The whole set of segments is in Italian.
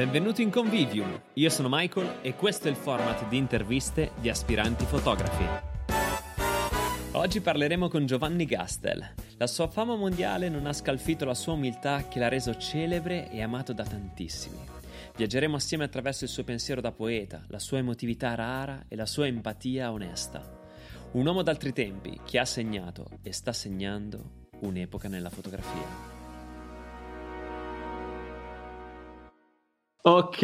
Benvenuti in Convivium, io sono Michael e questo è il format di interviste di aspiranti fotografi. Oggi parleremo con Giovanni Gastel. La sua fama mondiale non ha scalfito la sua umiltà che l'ha reso celebre e amato da tantissimi. Viaggeremo assieme attraverso il suo pensiero da poeta, la sua emotività rara e la sua empatia onesta. Un uomo d'altri tempi che ha segnato e sta segnando un'epoca nella fotografia. Ok,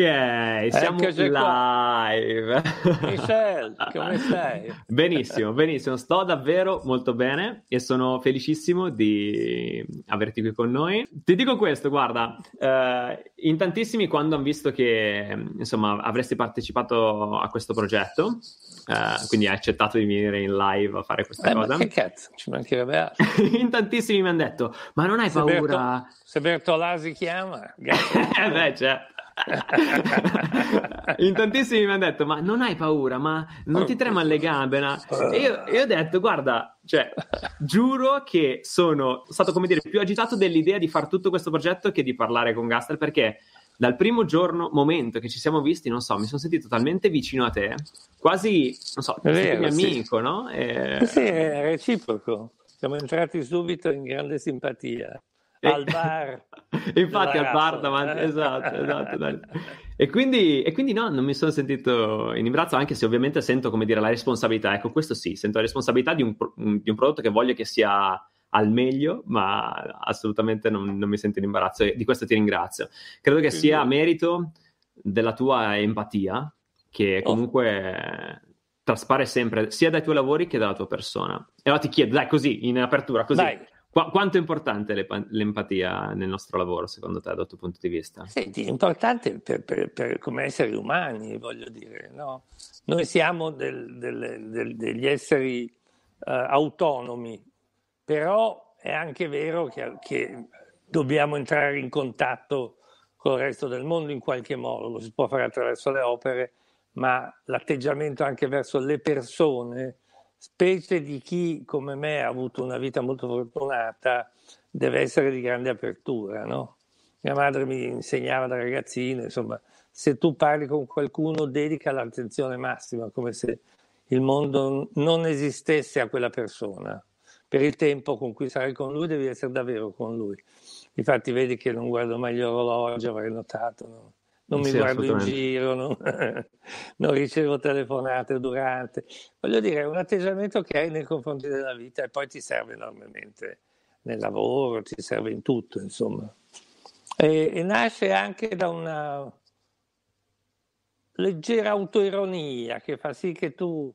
siamo Eccoci live. Michelle, come stai? Benissimo, benissimo, sto davvero molto bene e sono felicissimo di averti qui con noi. Ti dico questo, guarda, eh, in tantissimi quando hanno visto che insomma avresti partecipato a questo progetto, eh, quindi hai accettato di venire in live a fare questa Eh, ma cosa, che cazzo, ci mancherebbe altro. in tantissimi mi hanno detto, ma non hai Se paura? Berto- se Bertolasi chiama, eh beh, certo. In tantissimi mi hanno detto: Ma non hai paura? Ma non ti tremano le gambe? no?" E io, io ho detto: Guarda, cioè, giuro che sono stato, come dire, più agitato dell'idea di fare tutto questo progetto che di parlare con Gastel perché dal primo giorno, momento che ci siamo visti, non so, mi sono sentito talmente vicino a te, quasi, non so, vero, mio sì. amico, no? E- Sì, è reciproco. Siamo entrati subito in grande simpatia. Al bar. Infatti al bar davanti, esatto, esatto. E quindi, e quindi no, non mi sono sentito in imbarazzo, anche se ovviamente sento, come dire, la responsabilità. Ecco, questo sì, sento la responsabilità di un, di un prodotto che voglio che sia al meglio, ma assolutamente non, non mi sento in imbarazzo e di questo ti ringrazio. Credo che sia merito della tua empatia, che Oh. comunque traspare sempre sia dai tuoi lavori che dalla tua persona. E allora ti chiedo, dai, così, in apertura, così, Dai, Qu- quanto è importante l'epa- l'empatia nel nostro lavoro, secondo te, dal tuo punto di vista? senti, è importante per, per- per- come esseri umani, voglio dire, no? Noi siamo del- del- del- degli esseri eh, autonomi, però è anche vero che, che dobbiamo entrare in contatto con il resto del mondo in qualche modo, lo si può fare attraverso le opere, ma l'atteggiamento anche verso le persone, specie di chi come me ha avuto una vita molto fortunata, deve essere di grande apertura, no? Mia madre mi insegnava da ragazzino, insomma, se tu parli con qualcuno dedica l'attenzione massima, come se il mondo non esistesse a quella persona. Per il tempo con cui sarai con lui devi essere davvero con lui. Infatti vedi che non guardo mai gli orologi, avrei notato, no? Non mi Sì, guardo in giro, non, non ricevo telefonate durante. Voglio dire, è un atteggiamento che hai nei confronti della vita e poi ti serve enormemente nel lavoro, ti serve in tutto, insomma. E, e nasce anche da una leggera autoironia che fa sì che tu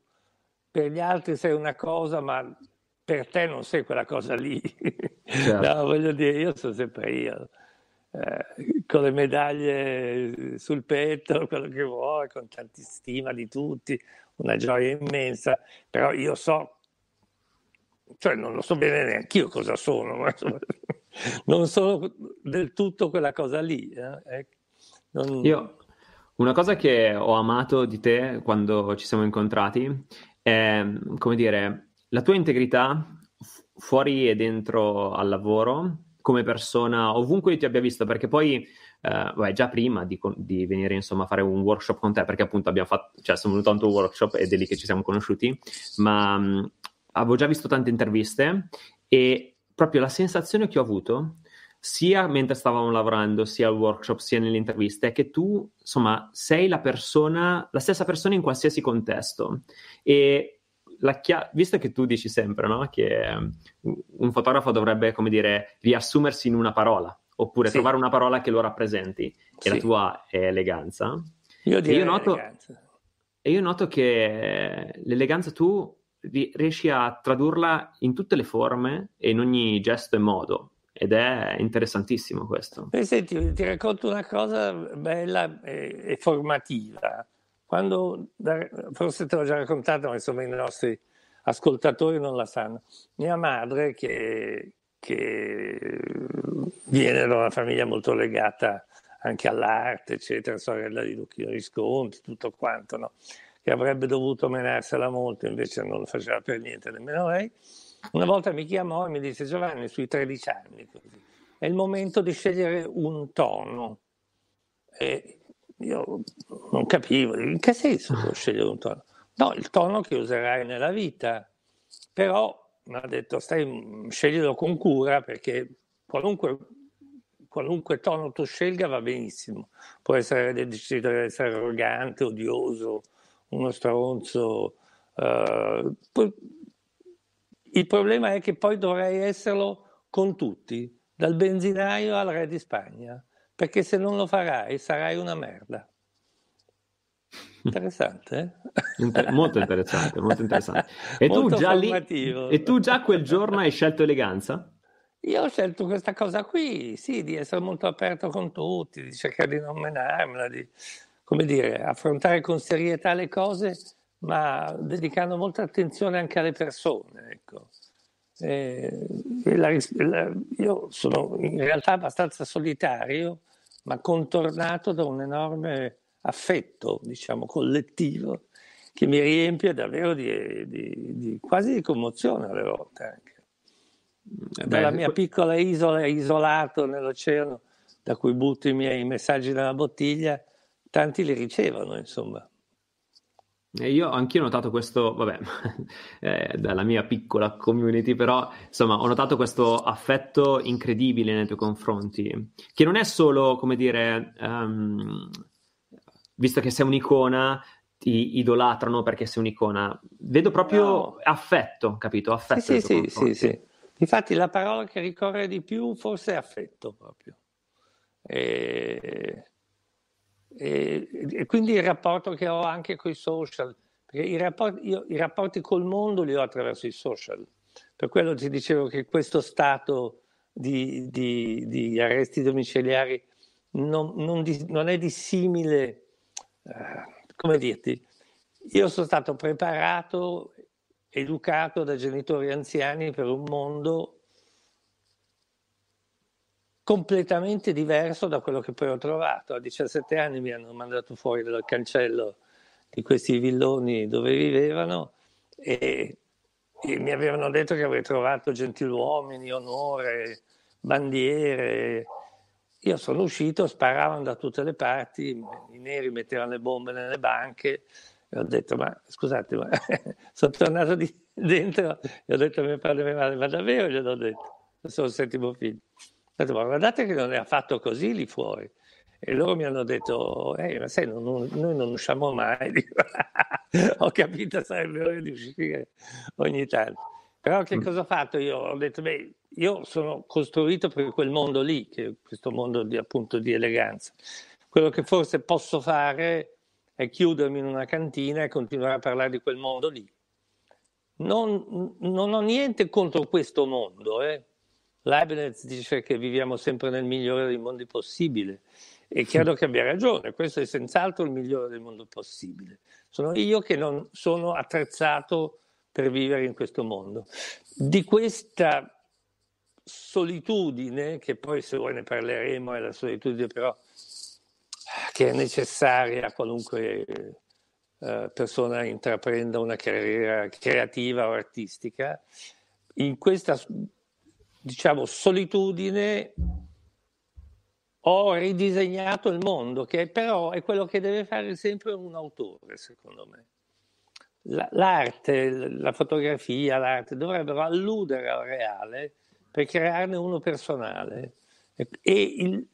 per gli altri sei una cosa, ma per te non sei quella cosa lì. Certo. No, voglio dire, io sono sempre io, eh, con le medaglie sul petto, quello che vuoi, con tanta stima di tutti, una gioia immensa, però io so, cioè non lo so bene neanche io cosa sono, ma non sono del tutto quella cosa lì. eh, ecco. Non- Io, una cosa che ho amato di te quando ci siamo incontrati è, come dire, la tua integrità fu- fuori e dentro al lavoro, come persona, ovunque io ti abbia visto, perché poi, eh, vabbè, già prima di, di venire insomma a fare un workshop con te, perché appunto abbiamo fatto, cioè sono venuto a un tuo workshop ed è lì che ci siamo conosciuti, ma mh, avevo già visto tante interviste e proprio la sensazione che ho avuto sia mentre stavamo lavorando, sia al workshop, sia nelle interviste, è che tu, insomma, sei la persona, la stessa persona in qualsiasi contesto. E chia- visto che tu dici sempre, no, che um, un fotografo dovrebbe, come dire, riassumersi in una parola, oppure Sì. trovare una parola che lo rappresenti, e la Sì. tua è eleganza. Io direi io noto- eleganza. E io noto che l'eleganza tu ri- riesci a tradurla in tutte le forme e in ogni gesto e modo. Ed è interessantissimo questo. E senti, ti racconto una cosa bella e formativa. Quando, forse te l'ho già raccontato, ma insomma i nostri ascoltatori non la sanno. Mia madre, che, che viene da una famiglia molto legata anche all'arte, eccetera, sorella di Lucchino Visconti, tutto quanto, no? che avrebbe dovuto menarsela molto, invece non lo faceva per niente nemmeno lei. Una volta mi chiamò e mi disse Giovanni, sui 13 anni, così, è il momento di scegliere un tono. E io non capivo, in che senso devo scegliere un tono? No, il tono che userai nella vita, però mi ha detto stai, sceglilo con cura perché qualunque, qualunque tono tu scelga va benissimo, può essere decidere di essere arrogante, odioso, uno stronzo. Uh, il problema è che poi dovrei esserlo con tutti, dal benzinaio al re di Spagna, perché se non lo farai sarai una merda. Interessante, eh? Inter- molto interessante, molto interessante. E tu, già lì, e tu già quel giorno hai scelto eleganza? Io ho scelto questa cosa qui, sì, di essere molto aperto con tutti, di cercare di non menarmela, di, come dire, affrontare con serietà le cose, ma dedicando molta attenzione anche alle persone, ecco. E, la, la, io sono in realtà abbastanza solitario, ma contornato da un enorme affetto, diciamo, collettivo, che mi riempie davvero di, di, di quasi di commozione alle volte anche. Eh Dalla mia piccola isola isolato nell'oceano, da cui butto i miei messaggi nella bottiglia, tanti li ricevono, insomma. Io anch'io ho notato questo, vabbè, eh, dalla mia piccola community, però insomma ho notato questo affetto incredibile nei tuoi confronti, che non è solo, come dire, um, visto che sei un'icona, ti idolatrano perché sei un'icona. Vedo proprio no. affetto, capito? Affetto. Sì, sì, sì, sì, Infatti la parola che ricorre di più forse è affetto proprio. E, e, e quindi il rapporto che ho anche con i social, perché i rapporti, io, i rapporti col mondo li ho attraverso i social. Per quello ti dicevo che questo stato di, di, di arresti domiciliari non, non, di, non è dissimile eh, come dirti, io sono stato preparato, educato da genitori anziani per un mondo completamente diverso da quello che poi ho trovato. A 17 anni mi hanno mandato fuori dal cancello di questi villoni dove vivevano e, e mi avevano detto che avrei trovato gentiluomini, onore, bandiere, io sono uscito, sparavano da tutte le parti, i neri mettevano le bombe nelle banche e ho detto, ma scusate, ma sono tornato di dentro e ho detto a mio padre ma davvero gliel'ho detto, sono il settimo figlio. Detto, ma guardate che non è affatto così lì fuori. E loro mi hanno detto, eh, ma sai, non, noi non usciamo mai. ho capito, sarebbe ora di uscire ogni tanto. Però che mm. cosa ho fatto io? Ho detto, beh, io sono costruito per quel mondo lì, questo mondo di, appunto di eleganza. Quello che forse posso fare è chiudermi in una cantina e continuare a parlare di quel mondo lì. Non, non ho niente contro questo mondo. Eh. Leibniz dice che viviamo sempre nel migliore dei mondi possibili e credo che abbia ragione, questo è senz'altro il migliore del mondo possibile. Sono io che non sono attrezzato per vivere in questo mondo. Di questa solitudine, che poi se vuoi ne parleremo, è la solitudine però che è necessaria a qualunque eh, persona intraprenda una carriera creativa o artistica, in questa diciamo solitudine ho ridisegnato il mondo, che però è quello che deve fare sempre un autore, secondo me. L'arte, la fotografia, l'arte dovrebbero alludere al reale per crearne uno personale. E il,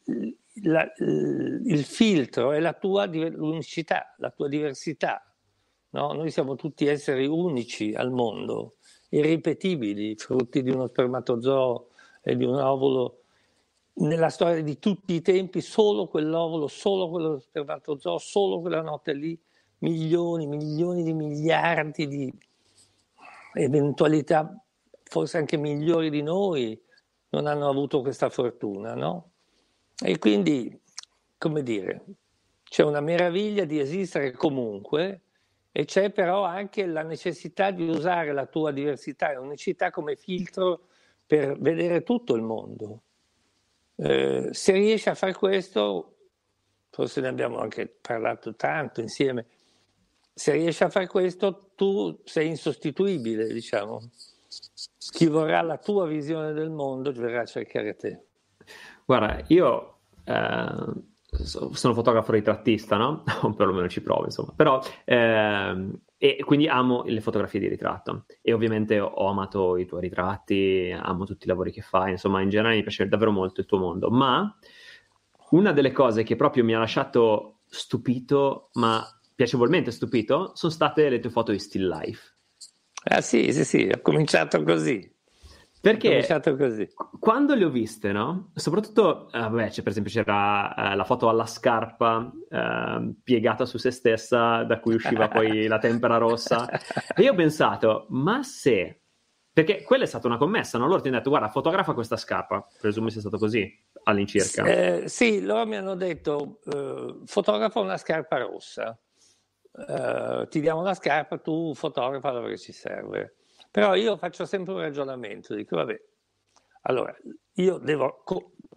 la, il filtro è la tua unicità, la tua diversità. No? Noi siamo tutti esseri unici al mondo, irripetibili, frutti di uno spermatozoo e di un ovulo. Nella storia di tutti i tempi, solo quell'ovulo, solo quello spermatozoo, solo quella notte lì, milioni, milioni di miliardi di eventualità forse anche migliori di noi, non hanno avuto questa fortuna, no? E quindi, come dire, c'è una meraviglia di esistere comunque e c'è però anche la necessità di usare la tua diversità e unicità come filtro per vedere tutto il mondo. Eh, se riesci a fare questo, forse ne abbiamo anche parlato tanto insieme, se riesci a fare questo tu sei insostituibile, diciamo chi vorrà la tua visione del mondo verrà a cercare te. Guarda, io eh, sono fotografo ritrattista, no? O perlomeno ci provo, insomma. Però, ehm, e quindi amo le fotografie di ritratto. E ovviamente ho amato i tuoi ritratti, amo tutti i lavori che fai, insomma, in generale mi piace davvero molto il tuo mondo. Ma una delle cose che proprio mi ha lasciato stupito, ma piacevolmente stupito, sono state le tue foto di still life. Ah sì, sì, sì, ho cominciato così. Perché quando le ho viste, no? Soprattutto, eh, vabbè, c'è, per esempio c'era eh, la foto alla scarpa eh, piegata su se stessa, da cui usciva poi la tempera rossa. E io ho pensato, ma se... Perché quella è stata una commessa, no? Loro ti hanno detto, guarda, fotografa questa scarpa. Presumo sia stato così, all'incirca. Eh, sì, loro mi hanno detto, uh, fotografa una scarpa rossa. Uh, ti diamo la scarpa, tu fotografa dove ci serve. Però io faccio sempre un ragionamento, dico vabbè, allora io devo,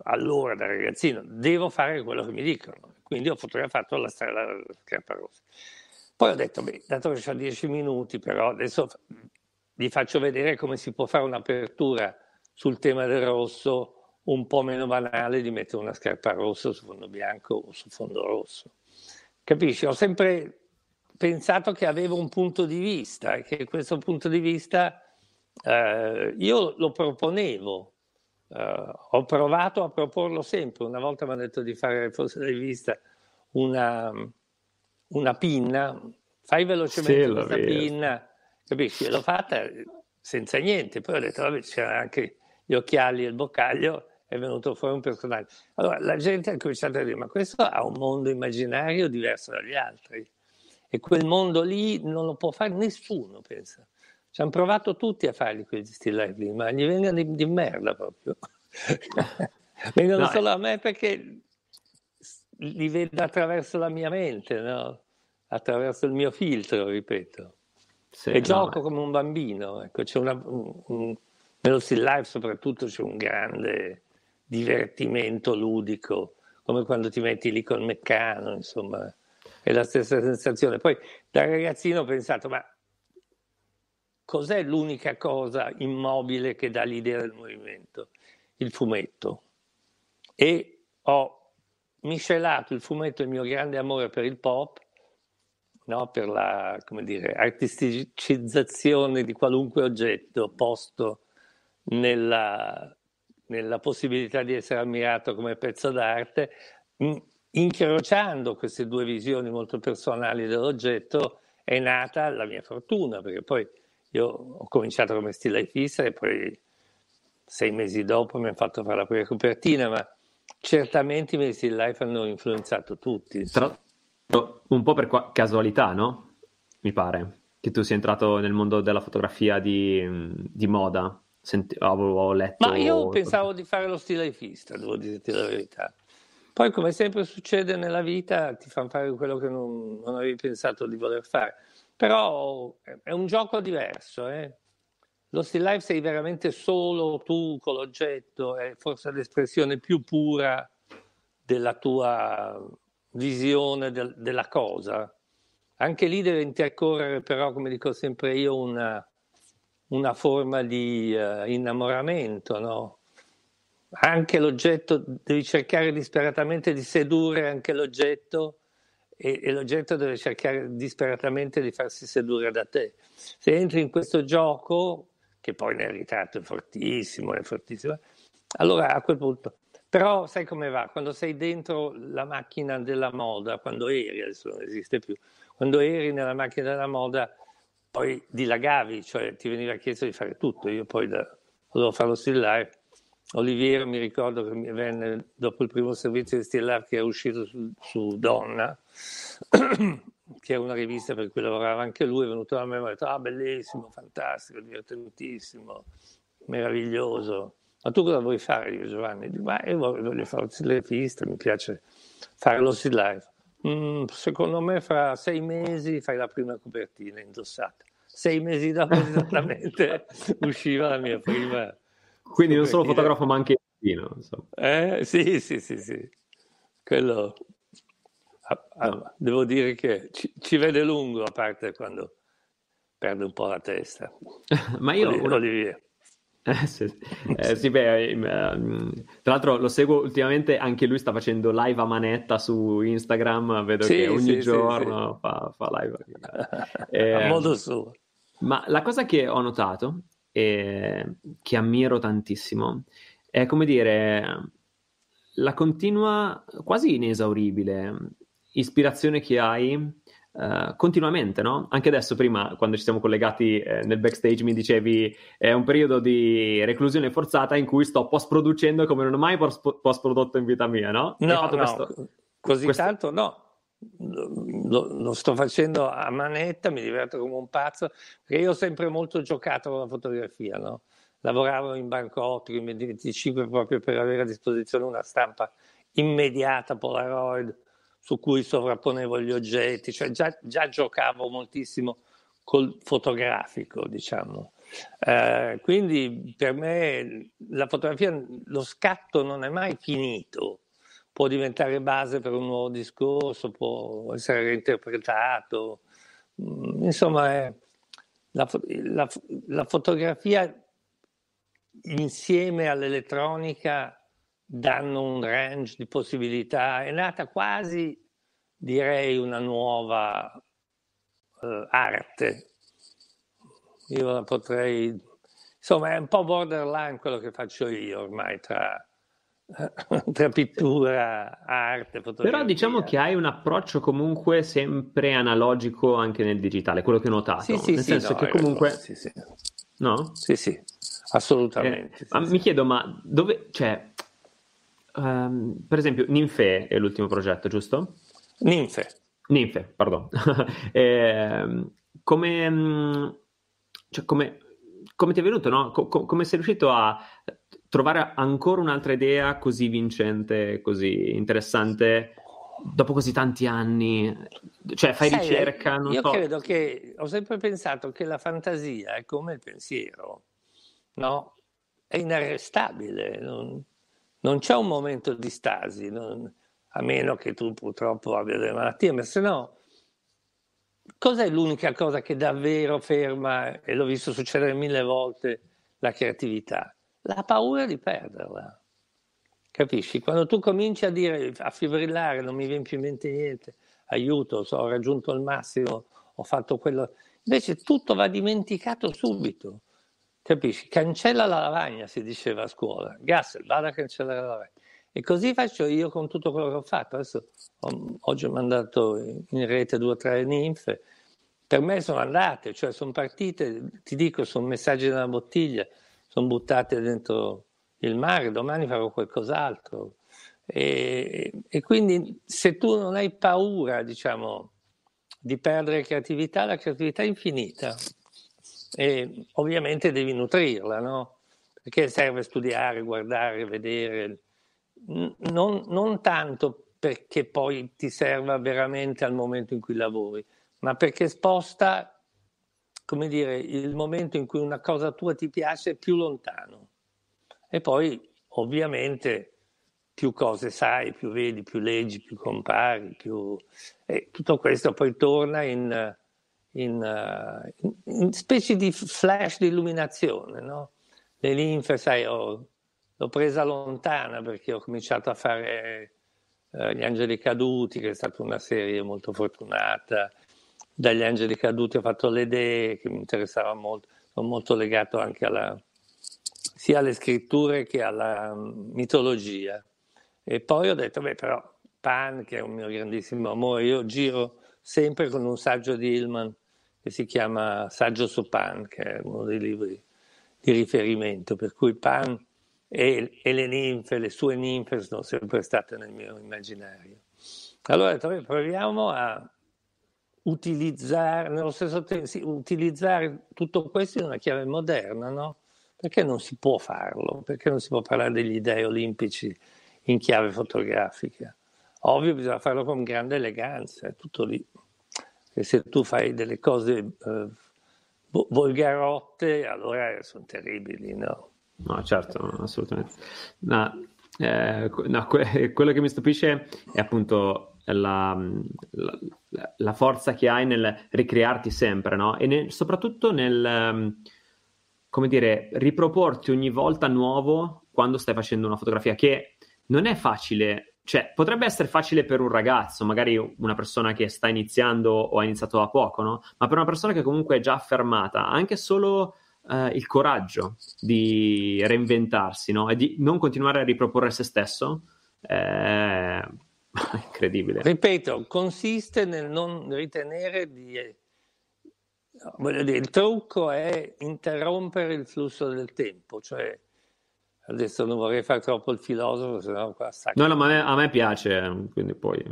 allora da ragazzino, devo fare quello che mi dicono, quindi ho fotografato la strada scarpa rossa. Poi ho detto, beh, dato che ho 10 minuti, però adesso vi faccio vedere come si può fare un'apertura sul tema del rosso un po' meno banale di mettere una scarpa rossa su fondo bianco o su fondo rosso. Capisci? Ho sempre pensato che avevo un punto di vista e che questo punto di vista eh, io lo proponevo. Eh, ho provato a proporlo sempre. Una volta mi hanno detto di fare, forse l'hai vista, una, una pinna. Fai velocemente sì, questa pinna. Capisci? L'ho fatta senza niente. Poi ho detto, vabbè, c'erano anche gli occhiali e il boccaglio è venuto fuori un personaggio. Allora la gente ha cominciato a dire, ma questo ha un mondo immaginario diverso dagli altri. E quel mondo lì non lo può fare nessuno, pensa. Ci hanno provato tutti a farli quegli still life lì, ma gli vengono di, di merda proprio. vengono no, solo a me perché li vedo attraverso la mia mente, no? attraverso il mio filtro, ripeto. Sì, e no, gioco ma... come un bambino. Ecco, c'è una, un, un, nello still life soprattutto c'è un grande divertimento ludico, come quando ti metti lì col meccano, insomma è la stessa sensazione. Poi da ragazzino ho pensato, ma cos'è l'unica cosa immobile che dà l'idea del movimento? Il fumetto. E ho miscelato il fumetto e il mio grande amore per il pop, no? per la dire, artisticizzazione di qualunque oggetto posto nella, nella possibilità di essere ammirato come pezzo d'arte, incrociando queste due visioni molto personali dell'oggetto è nata la mia fortuna, perché poi io ho cominciato come stilifista e poi sei mesi dopo mi hanno fatto fare la prima copertina, ma certamente i miei still life hanno influenzato tutti. Tra un po' per casualità, no? Mi pare che tu sia entrato nel mondo della fotografia di, di moda. Senti, avevo letto. Ma io pensavo di fare lo stilifista, devo dirti la verità. Poi, come sempre succede nella vita, ti fanno fare quello che non, non avevi pensato di voler fare. Però è un gioco diverso. Eh? Lo still life sei veramente solo tu con l'oggetto, è forse l'espressione più pura della tua visione del, della cosa. Anche lì deve intercorrere però, come dico sempre io, una, una forma di uh, innamoramento, no? Anche l'oggetto, devi cercare disperatamente di sedurre anche l'oggetto e, e, l'oggetto deve cercare disperatamente di farsi sedurre da te. Se entri in questo gioco, che poi nel ritratto è fortissimo, è fortissimo, allora a quel punto... Però sai come va? Quando sei dentro la macchina della moda, quando eri, adesso non esiste più, quando eri nella macchina della moda, poi dilagavi, cioè ti veniva chiesto di fare tutto. Io poi da, volevo farlo still life, Oliviero mi ricordo che mi venne dopo il primo servizio di Life che è uscito su, su Donna, che è una rivista per cui lavorava anche lui, è venuto da me e mi ha detto ah bellissimo, fantastico, divertentissimo, meraviglioso. Ma tu cosa vuoi fare io Giovanni? Dico, ma io voglio fare il stilefista, mi piace fare lo still life. Mm, secondo me fra sei mesi fai la prima copertina indossata. Sei mesi dopo esattamente usciva la mia prima quindi non solo fotografo ma anche vino. Eh, sì, sì, sì, sì. Quello... Ah, ah, devo dire che ci, ci, vede lungo, a parte quando perde un po' la testa. ma io... Olivier. Eh, sì, eh, sì beh, eh, tra l'altro lo seguo ultimamente, anche lui sta facendo live a manetta su Instagram, vedo sì, che ogni sì, giorno fa, fa, live. Eh, a modo suo. Ma la cosa che ho notato e che ammiro tantissimo è come dire la continua, quasi inesauribile ispirazione che hai Uh, continuamente, no? Anche adesso, prima, quando ci siamo collegati eh, nel backstage, mi dicevi è un periodo di reclusione forzata in cui sto post-producendo come non ho mai post-prodotto in vita mia, no? No, no questo, così questo... tanto no. Lo, lo, sto facendo a manetta, mi diverto come un pazzo, perché io ho sempre molto giocato con la fotografia, no? Lavoravo in Bangkok in 25 proprio per avere a disposizione una stampa immediata Polaroid su cui sovrapponevo gli oggetti, cioè già, già giocavo moltissimo col fotografico, diciamo. Eh, quindi per me la fotografia, lo scatto non è mai finito, può diventare base per un nuovo discorso, può essere reinterpretato, mm, insomma è, la, la, la fotografia insieme all'elettronica danno un range di possibilità, è nata quasi, direi, una nuova uh, arte. Io la potrei, insomma, è un po' borderline quello che faccio io ormai tra, tra pittura, arte, fotografia. Però diciamo che hai un approccio comunque sempre analogico anche nel digitale, quello che ho notato. Sì, sì, nel sì, senso no, che comunque... Sì, sì. No? Sì, sì, assolutamente. Eh, ma mi chiedo, ma dove... Cioè, Um, per esempio, Ninfe è l'ultimo progetto, giusto? Ninfe. Ninfe, pardon. eh, come, mm, cioè, come, come, ti è venuto, no? Co- come sei riuscito a trovare ancora un'altra idea così vincente, così interessante, dopo così tanti anni? Cioè, fai Sai, ricerca? io so. credo che ho sempre pensato che la fantasia è come il pensiero, no? È inarrestabile. Non non c'è un momento di stasi, non, a meno che tu purtroppo abbia delle malattie, ma se no, cos'è l'unica cosa che davvero ferma, e l'ho visto succedere mille volte, la creatività? La paura di perderla. Capisci? Quando tu cominci a dire, a fibrillare, non mi viene più in mente niente, aiuto, so, ho raggiunto il massimo, ho fatto quello, invece tutto va dimenticato subito Capisci? Cancella la lavagna, si diceva a scuola. Gassel, vada a cancellare la lavagna. E così faccio io con tutto quello che ho fatto. Adesso ho, oggi ho mandato in rete due o tre ninfe. Per me sono andate, cioè sono partite, ti dico, sono messaggi nella bottiglia, sono buttate dentro il mare, domani farò qualcos'altro. E, e quindi se tu non hai paura, diciamo, di perdere creatività, la creatività è infinita e ovviamente devi nutrirla, no? Perché serve studiare, guardare, vedere, non, non tanto perché poi ti serva veramente al momento in cui lavori, ma perché sposta, come dire, il momento in cui una cosa tua ti piace più lontano. E poi, ovviamente, più cose sai, più vedi, più leggi, più compari, più... e tutto questo poi torna in in, in, in specie di flash di illuminazione. No? Le linfe, sai, ho, l'ho presa lontana perché ho cominciato a fare uh, Gli Angeli Caduti, che è stata una serie molto fortunata. Dagli Angeli Caduti ho fatto le idee che mi interessava molto, sono molto legato anche alla, sia alle scritture che alla um, mitologia. E poi ho detto, beh, però Pan, che è un mio grandissimo amore, io giro sempre con un saggio di Hillman che si chiama Saggio su Pan, che è uno dei libri di riferimento, per cui Pan e, e le ninfe, le sue ninfe sono sempre state nel mio immaginario. Allora proviamo a utilizzare, nello stesso tempo, sì, utilizzare tutto questo in una chiave moderna, no? Perché non si può farlo? Perché non si può parlare degli dei olimpici in chiave fotografica? Ovvio, bisogna farlo con grande eleganza, è tutto lì che se tu fai delle cose eh, volgarotte, allora sono terribili, no? No, certo, assolutamente. No, eh, no, que- quello che mi stupisce è appunto la, la, la, forza che hai nel ricrearti sempre, no? E nel, soprattutto nel, come dire, riproporti ogni volta nuovo quando stai facendo una fotografia, che non è facile, cioè potrebbe essere facile per un ragazzo, magari una persona che sta iniziando o ha iniziato da poco, no? Ma per una persona che comunque è già affermata, anche solo eh, il coraggio di reinventarsi, no? E di non continuare a riproporre se stesso, è incredibile. Ripeto, consiste nel non ritenere di voglio dire, il trucco è interrompere il flusso del tempo, cioè adesso non vorrei fare troppo il filosofo, se no qua sta... No, no, ma a me, a me piace, quindi poi...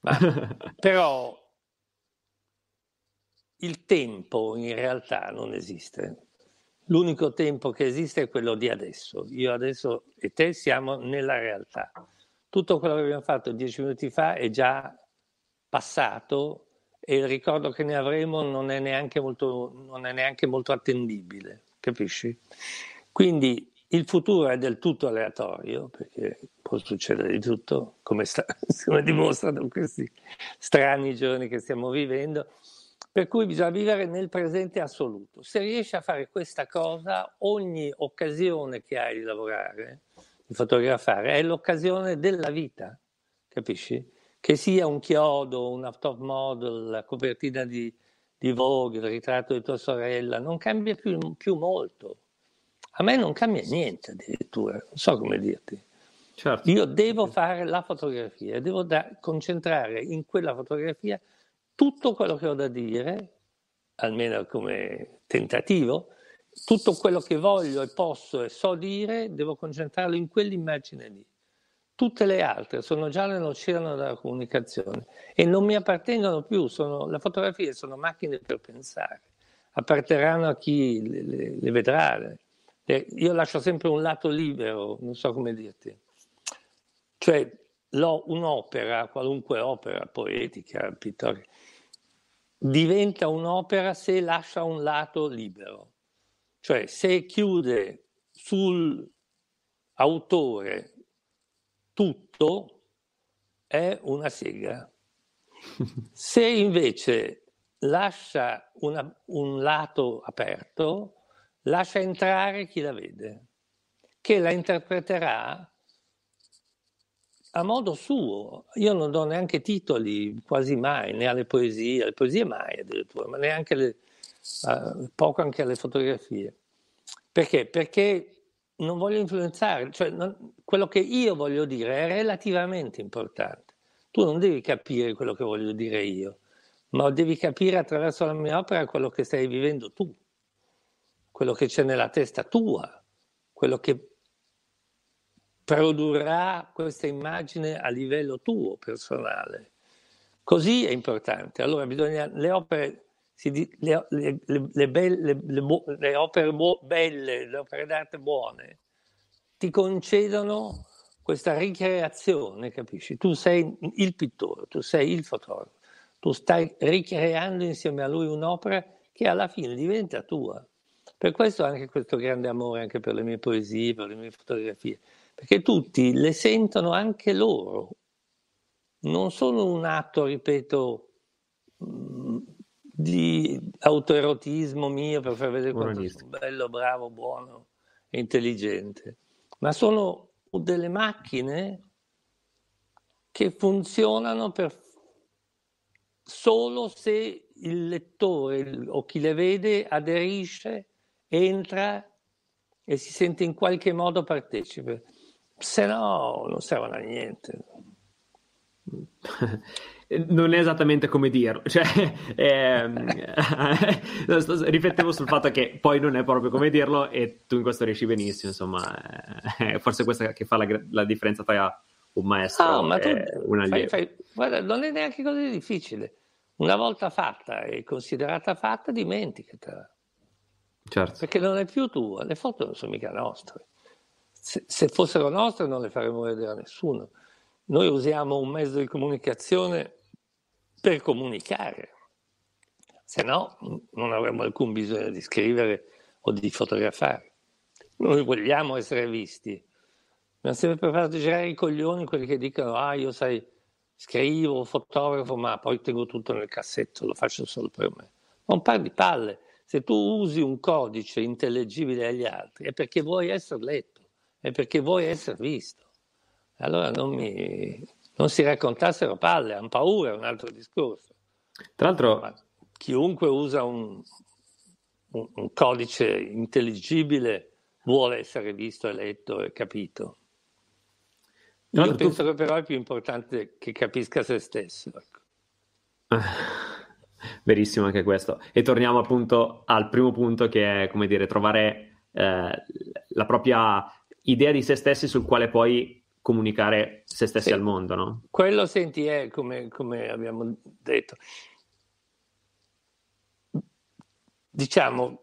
Ma, però il tempo in realtà non esiste. L'unico tempo che esiste è quello di adesso. Io adesso e te siamo nella realtà. Tutto quello che abbiamo fatto dieci minuti fa è già passato e il ricordo che ne avremo non è neanche molto, non è neanche molto attendibile, capisci? Quindi il futuro è del tutto aleatorio, perché può succedere di tutto, come, sta, come dimostrano questi strani giorni che stiamo vivendo, per cui bisogna vivere nel presente assoluto. Se riesci a fare questa cosa, ogni occasione che hai di lavorare, di fotografare, è l'occasione della vita, capisci? che sia un chiodo, una top model, la copertina di, di Vogue, il ritratto di tua sorella, non cambia più, più, molto. A me non cambia niente addirittura, non so come dirti. Certo. Io devo fare la fotografia, devo da, concentrare in quella fotografia tutto quello che ho da dire, almeno come tentativo, tutto quello che voglio e posso e so dire, devo concentrarlo in quell'immagine lì. Tutte le altre sono già nell'oceano della comunicazione e non mi appartengono più, sono, le fotografie sono macchine per pensare, apparterranno a chi le, le, le vedrà. Io lascio sempre un lato libero, non so come dirti. Cioè, un'opera, qualunque opera poetica, pittorica, diventa un'opera se lascia un lato libero. Cioè, se chiude sull'autore tutto è una sega. Se invece lascia una, un lato aperto, lascia entrare chi la vede, che la interpreterà a modo suo. Io non do neanche titoli, quasi mai, né alle poesie, alle poesie mai addirittura, ma neanche le, uh, poco anche alle fotografie. Perché? Perché non voglio influenzare, cioè non, quello che io voglio dire è relativamente importante. Tu non devi capire quello che voglio dire io, ma devi capire attraverso la mia opera quello che stai vivendo tu, quello che c'è nella testa tua, quello che produrrà questa immagine a livello tuo personale. Così è importante. Allora bisogna, le opere si, le, le, le, belle, le, opere belle, le opere d'arte buone, ti concedono questa ricreazione, capisci? Tu sei il pittore, tu sei il fotografo, tu stai ricreando insieme a lui un'opera che alla fine diventa tua. Per questo anche questo grande amore anche per le mie poesie, per le mie fotografie, perché tutti le sentono anche loro. Non sono un atto, ripeto, di autoerotismo mio per far vedere quanto sono bello, bravo, buono e intelligente, ma sono delle macchine che funzionano per solo se il lettore o chi le vede aderisce, entra e si sente in qualche modo partecipe. Se no non servono a niente. non è esattamente come dirlo, cioè, ehm, riflettevo sul fatto che poi non è proprio come dirlo e tu in questo riesci benissimo, insomma, eh, forse questa che fa la, la, differenza tra un maestro no, e un allievo. Fai, fai, guarda, non è neanche così difficile, una volta fatta e considerata fatta, dimenticatela. Certo. Perché non è più tua, le foto non sono mica nostre. Se, se fossero nostre non le faremmo vedere a nessuno. Noi usiamo un mezzo di comunicazione per comunicare, se no non avremmo alcun bisogno di scrivere o di fotografare. Noi vogliamo essere visti. Mi hanno sempre fatto girare i coglioni quelli che dicono, ah io sai, scrivo, fotografo, ma poi tengo tutto nel cassetto, lo faccio solo per me. Non par di palle. Se tu usi un codice intellegibile agli altri è perché vuoi essere letto, è perché vuoi essere visto. Allora non, mi, non si raccontassero palle, hanno paura, è un altro discorso. Tra l'altro... Ma chiunque usa un, un, un codice intelligibile vuole essere visto e letto e capito. Io penso che però è più importante che capisca se stesso. Ecco. Verissimo anche questo. E torniamo appunto al primo punto che è, come dire, trovare eh, la propria idea di se stessi sul quale poi comunicare se stessi sì. al mondo, no? Quello, senti, è come, come abbiamo detto, diciamo,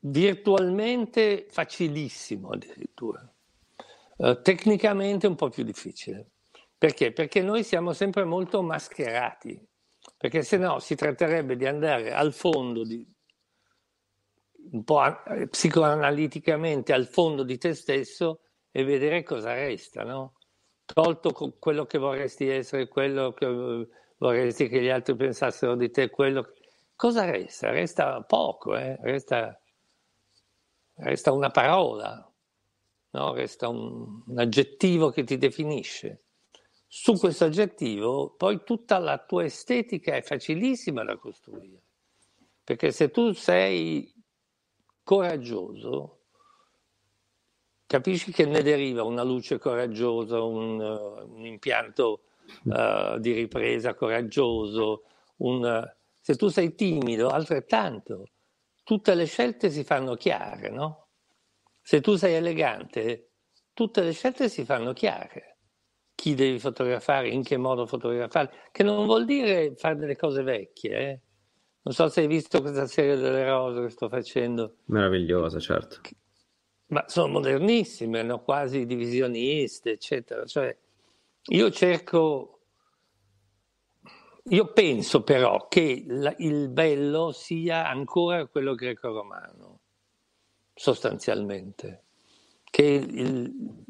virtualmente facilissimo addirittura, uh, tecnicamente un po' più difficile. Perché? Perché noi siamo sempre molto mascherati, perché se no si tratterebbe di andare al fondo, di, un po' psicoanaliticamente al fondo di te stesso e vedere cosa resta, no? Tolto quello che vorresti essere, quello che vorresti che gli altri pensassero di te, quello che cosa resta? Resta poco, eh? resta, resta, una parola, no? resta un, un aggettivo che ti definisce. Su questo aggettivo poi tutta la tua estetica è facilissima da costruire, perché se tu sei coraggioso, capisci che ne deriva una luce coraggiosa, un, un impianto uh, di ripresa coraggioso, un, se tu sei timido, altrettanto. Tutte le scelte si fanno chiare, no? Se tu sei elegante, tutte le scelte si fanno chiare. Chi devi fotografare, in che modo fotografare, che non vuol dire fare delle cose vecchie, eh? Non so se hai visto questa serie delle rose che sto facendo. Meravigliosa, certo. Ma sono modernissime, no? quasi divisioniste, eccetera. Cioè, io cerco io penso però che la, il bello sia ancora quello greco-romano, sostanzialmente. Che il,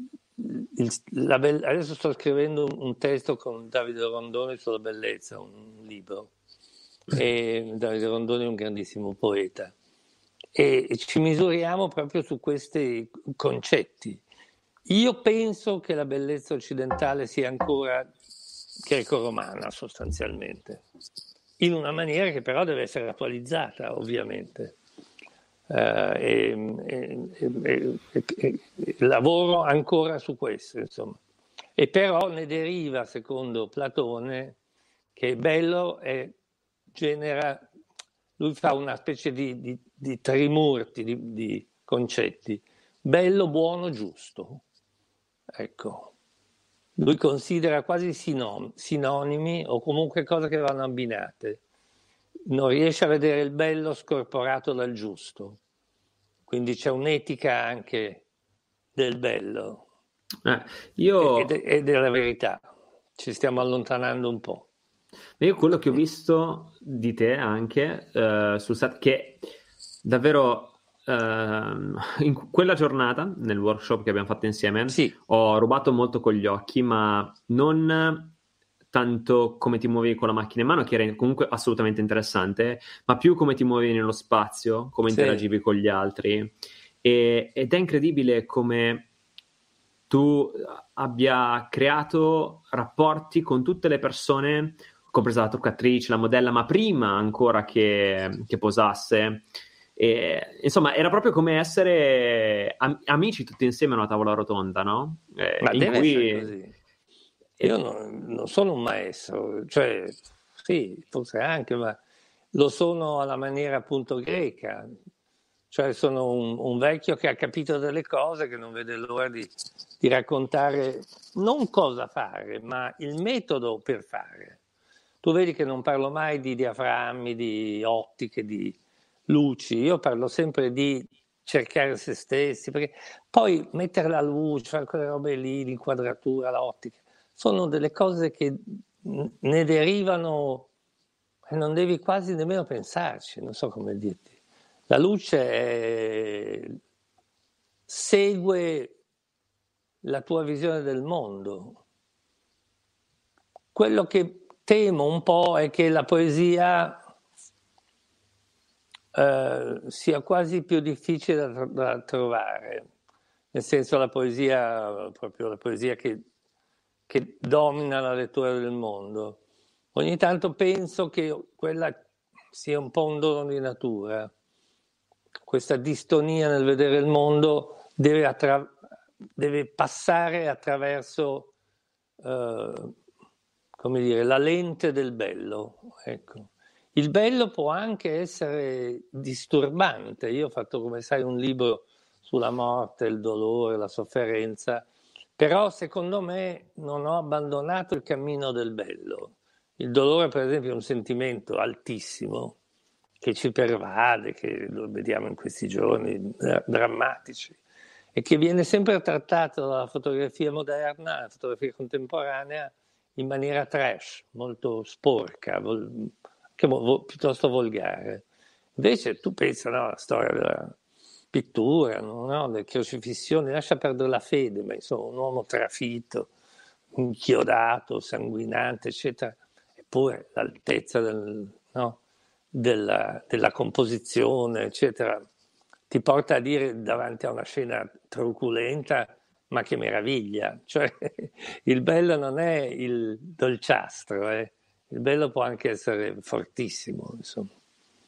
il, la be- adesso sto scrivendo un, un, testo con Davide Rondoni sulla bellezza, un libro. E Davide Rondoni è un grandissimo poeta. E, ci misuriamo proprio su questi concetti. Io penso che la bellezza occidentale sia ancora greco-romana sostanzialmente, in una maniera che però deve essere attualizzata ovviamente. Uh, e, e, e, lavoro ancora su questo, insomma. E però ne deriva, secondo Platone, che bello è, genera, lui fa una specie di, di, di trimurti, di, di concetti, bello, buono, giusto. Ecco, lui considera quasi sinom- sinonimi o comunque cose che vanno abbinate. Non riesce a vedere il bello scorporato dal giusto. Quindi c'è un'etica anche del bello eh, io... e, e, della verità. Ci stiamo allontanando un po'. Io quello che ho visto di te anche uh, sul set, che davvero Uh, in quella giornata, nel workshop che abbiamo fatto insieme, sì. ho rubato molto con gli occhi, ma non tanto come ti muovi con la macchina in mano, che era comunque assolutamente interessante, ma più come ti muovi nello spazio, come sì. interagivi con gli altri. E, ed è incredibile come tu abbia creato rapporti con tutte le persone, compresa la truccatrice, la modella, ma prima ancora che, che posasse e, insomma, era proprio come essere am- amici tutti insieme a una tavola rotonda, no? Eh, ma deve cui... così. Io non, non, sono un maestro, cioè, sì, forse anche, ma lo sono alla maniera appunto greca. Cioè, sono un, un vecchio che ha capito delle cose, che non vede l'ora di, di raccontare non cosa fare, ma il metodo per fare. Tu vedi che non parlo mai di diaframmi, di ottiche, di, luci, io parlo sempre di cercare se stessi, perché poi mettere la luce, fare quelle robe lì, l'inquadratura, l'ottica, sono delle cose che ne derivano e non devi quasi nemmeno pensarci, non so come dirti. La luce è... segue la tua visione del mondo. Quello che temo un po' è che la poesia eh, sia quasi più difficile da, trovare, nel senso la poesia, proprio la poesia che, che domina la lettura del mondo. Ogni tanto penso che quella sia un po' un dono di natura. Questa distonia nel vedere il mondo deve, attra- deve passare attraverso eh, come dire, la lente del bello. Ecco. Il bello può anche essere disturbante. Io ho fatto, come sai, un libro sulla morte, il dolore, la sofferenza, però secondo me non ho abbandonato il cammino del bello. Il dolore, per esempio, è un sentimento altissimo che ci pervade, che lo vediamo in questi giorni drammatici e che viene sempre trattato dalla fotografia moderna, dalla fotografia contemporanea, in maniera trash, molto sporca, vol- vo- piuttosto volgare. Invece tu pensa no, alla storia della pittura, no? delle crocifissioni, lascia perdere la fede, ma insomma un uomo trafitto, inchiodato, sanguinante, eccetera, eppure l'altezza del, no? della, della composizione, eccetera, ti porta a dire davanti a una scena truculenta, ma che meraviglia! Cioè, il bello non è il dolciastro, eh. Il bello può anche essere fortissimo, insomma.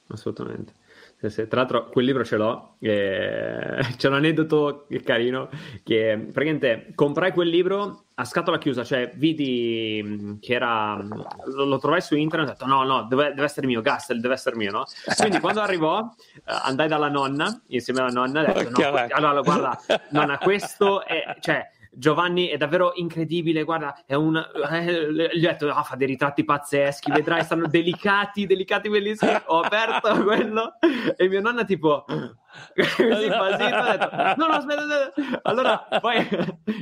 Assolutamente. Tra l'altro quel libro ce l'ho, eh, c'è un aneddoto carino che praticamente comprai quel libro a scatola chiusa, cioè vidi mm, che era, lo, lo trovai su internet e ho detto no, no, deve, deve essere mio, Gastel deve essere mio, no? Quindi quando arrivò eh, andai dalla nonna, insieme alla nonna, e ho detto no, allora guarda, nonna, questo è, cioè Giovanni è davvero incredibile, guarda, è un... Eh, gli ho detto, ah, fa dei ritratti pazzeschi, vedrai, stanno delicati, delicati, bellissimi. Ho aperto quello e mia nonna tipo... così basito, ha detto, no, no, aspetta, aspetta. Allora, poi,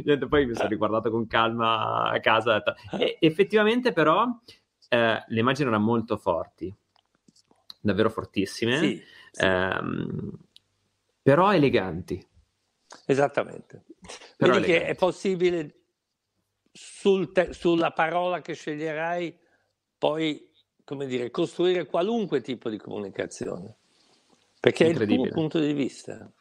niente, poi mi sono riguardato con calma a casa. Detto, e effettivamente però eh, le immagini erano molto forti, davvero fortissime, sì, sì. Ehm, però eleganti. Esattamente. Però Vedi che è possibile sul te- sulla parola che sceglierai poi, come dire, costruire qualunque tipo di comunicazione, perché è il tuo punto di vista.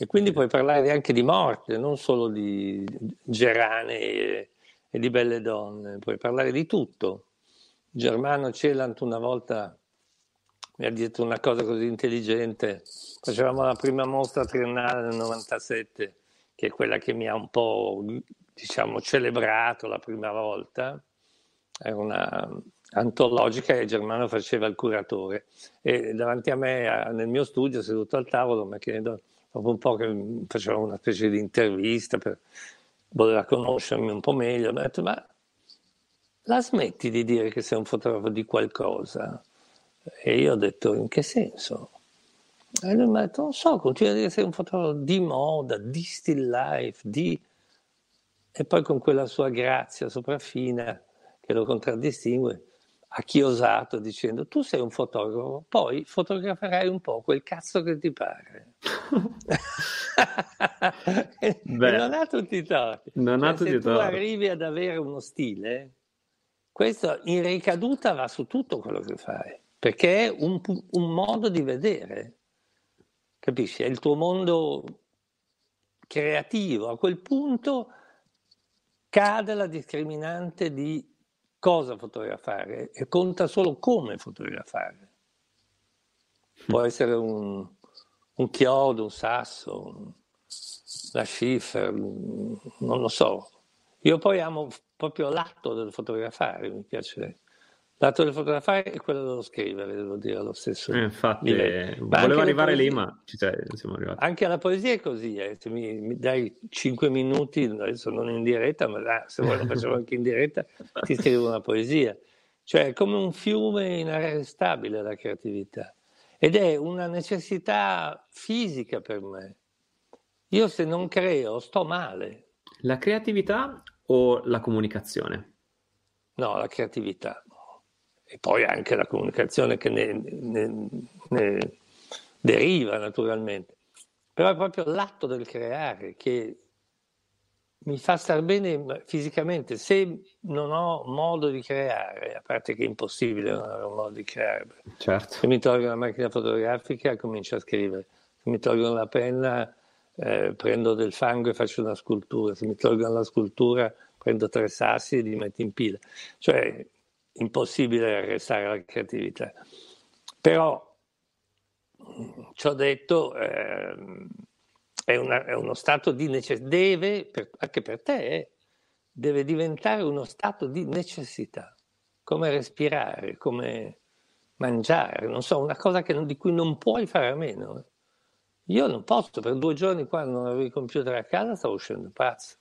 E quindi puoi parlare anche di morte, non solo di gerane e, e di belle donne, puoi parlare di tutto. Germano Celant una volta mi ha detto una cosa così intelligente. Facevamo la prima mostra triennale nel 97, che è quella che mi ha un po' diciamo, celebrato la prima volta. Era una antologica e Germano faceva il curatore. E davanti a me, nel mio studio, seduto al tavolo, mi chiedo dopo un po' che faceva una specie di intervista, per, voleva conoscermi un po' meglio, mi ha detto, ma la smetti di dire che sei un fotografo di qualcosa? E io ho detto, in che senso? E lui mi ha detto, non so, continua a dire che sei un fotografo di moda, di still life, di... E poi con quella sua grazia sopraffina che lo contraddistingue, ha chiosato dicendo, tu sei un fotografo, poi fotograferai un po' quel cazzo che ti pare. Beh, non ha tutti i torti. Non cioè, ha tutti se tu arrivi ad avere uno stile, questo in ricaduta va su tutto quello che fai perché è un, un modo di vedere, capisci? È il tuo mondo creativo. A quel punto cade la discriminante di cosa fotografare e conta solo come fotografare. Può essere un, un chiodo, un sasso, un, la schiffer, non lo so. Io poi amo proprio l'atto del fotografare, mi piace L'atto del fotografare e quello dello scrivere, devo dire, allo stesso eh, infatti, livello. volevo arrivare lì, ma ci siamo arrivati. Anche la poesia è così, eh. se mi, mi, dai 5 minuti, adesso non in diretta, ma là, se vuoi lo facciamo anche in diretta, ti scrivo una poesia. Cioè è come un fiume inarrestabile la creatività ed è una necessità fisica per me. Io se non creo sto male. La creatività o la comunicazione? No, la creatività e poi anche la comunicazione che ne, ne, ne deriva naturalmente. Però è proprio l'atto del creare che mi fa star bene fisicamente. Se non ho modo di creare, a parte che è impossibile non avere un modo di creare, certo. se mi tolgo la macchina fotografica comincio a scrivere, se mi tolgo la penna eh, prendo del fango e faccio una scultura, se mi tolgo la scultura prendo tre sassi e li metto in pila. Cioè, impossibile arrestare la creatività. Però, ci ho detto, eh, è, una, è, uno stato di necessità, deve, per, anche per te, eh, deve diventare uno stato di necessità, come respirare, come mangiare, non so, una cosa che, di cui non puoi fare a meno. Eh. Io non posso, per due giorni quando non avevo il computer a casa stavo uscendo pazzo.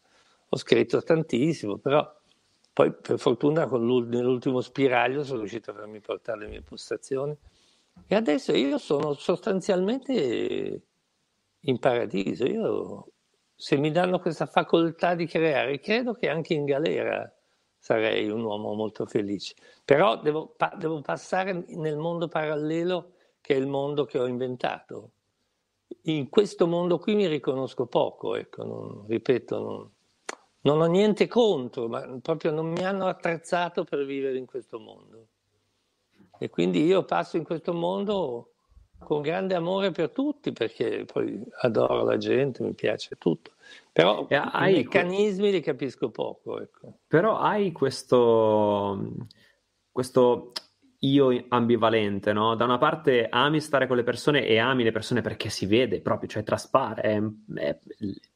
Ho scritto tantissimo, però poi per fortuna con l'ultimo spiraglio sono riuscito a farmi portare le mie postazioni e adesso io sono sostanzialmente in paradiso. Io, se mi danno questa facoltà di creare, credo che anche in galera sarei un uomo molto felice. Però devo, pa- devo passare nel mondo parallelo che è il mondo che ho inventato in questo mondo qui mi riconosco poco, ecco, non, ripeto, non, non, ho niente contro, ma proprio non mi hanno attrezzato per vivere in questo mondo. E quindi io passo in questo mondo con grande amore per tutti, perché poi adoro la gente, mi piace tutto. Però i meccanismi li capisco poco. Ecco. Però hai questo, questo io ambivalente, no? Da una parte ami stare con le persone e ami le persone perché si vede proprio, cioè traspare, è, è,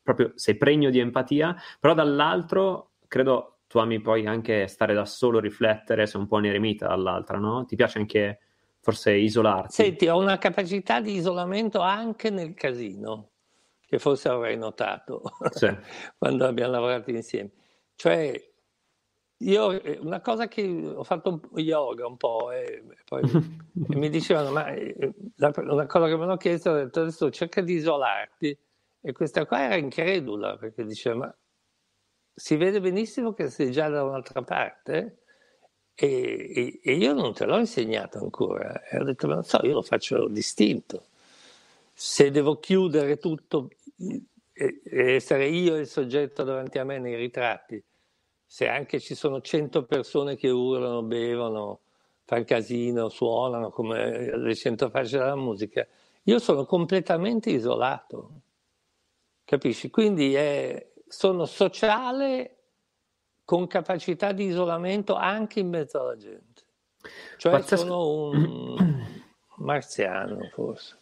proprio sei pregno di empatia, però dall'altro credo tu ami poi anche stare da solo, riflettere, sei un po' un eremita dall'altra, no? Ti piace anche forse isolarti? Senti, ho una capacità di isolamento anche nel casino, che forse avrei notato sì. quando abbiamo lavorato insieme. Cioè, io eh, una cosa che ho fatto yoga un po' e poi e mi dicevano, ma eh, una cosa che mi hanno chiesto, ho detto adesso cerca di isolarti e questa qua era incredula perché diceva, ma si vede benissimo che sei già da un'altra parte? E, e, e io non te l'ho insegnato ancora. E ho detto, ma non so, io lo faccio distinto. Se devo chiudere tutto e, e essere io il soggetto davanti a me nei ritratti, se anche ci sono 100 persone che urlano, bevono, fanno casino, suonano come le 100 facce della musica, io sono completamente isolato, capisci? Quindi è, sono sociale con capacità di isolamento anche in mezzo alla gente. Cioè Pazzesco. sono un marziano forse.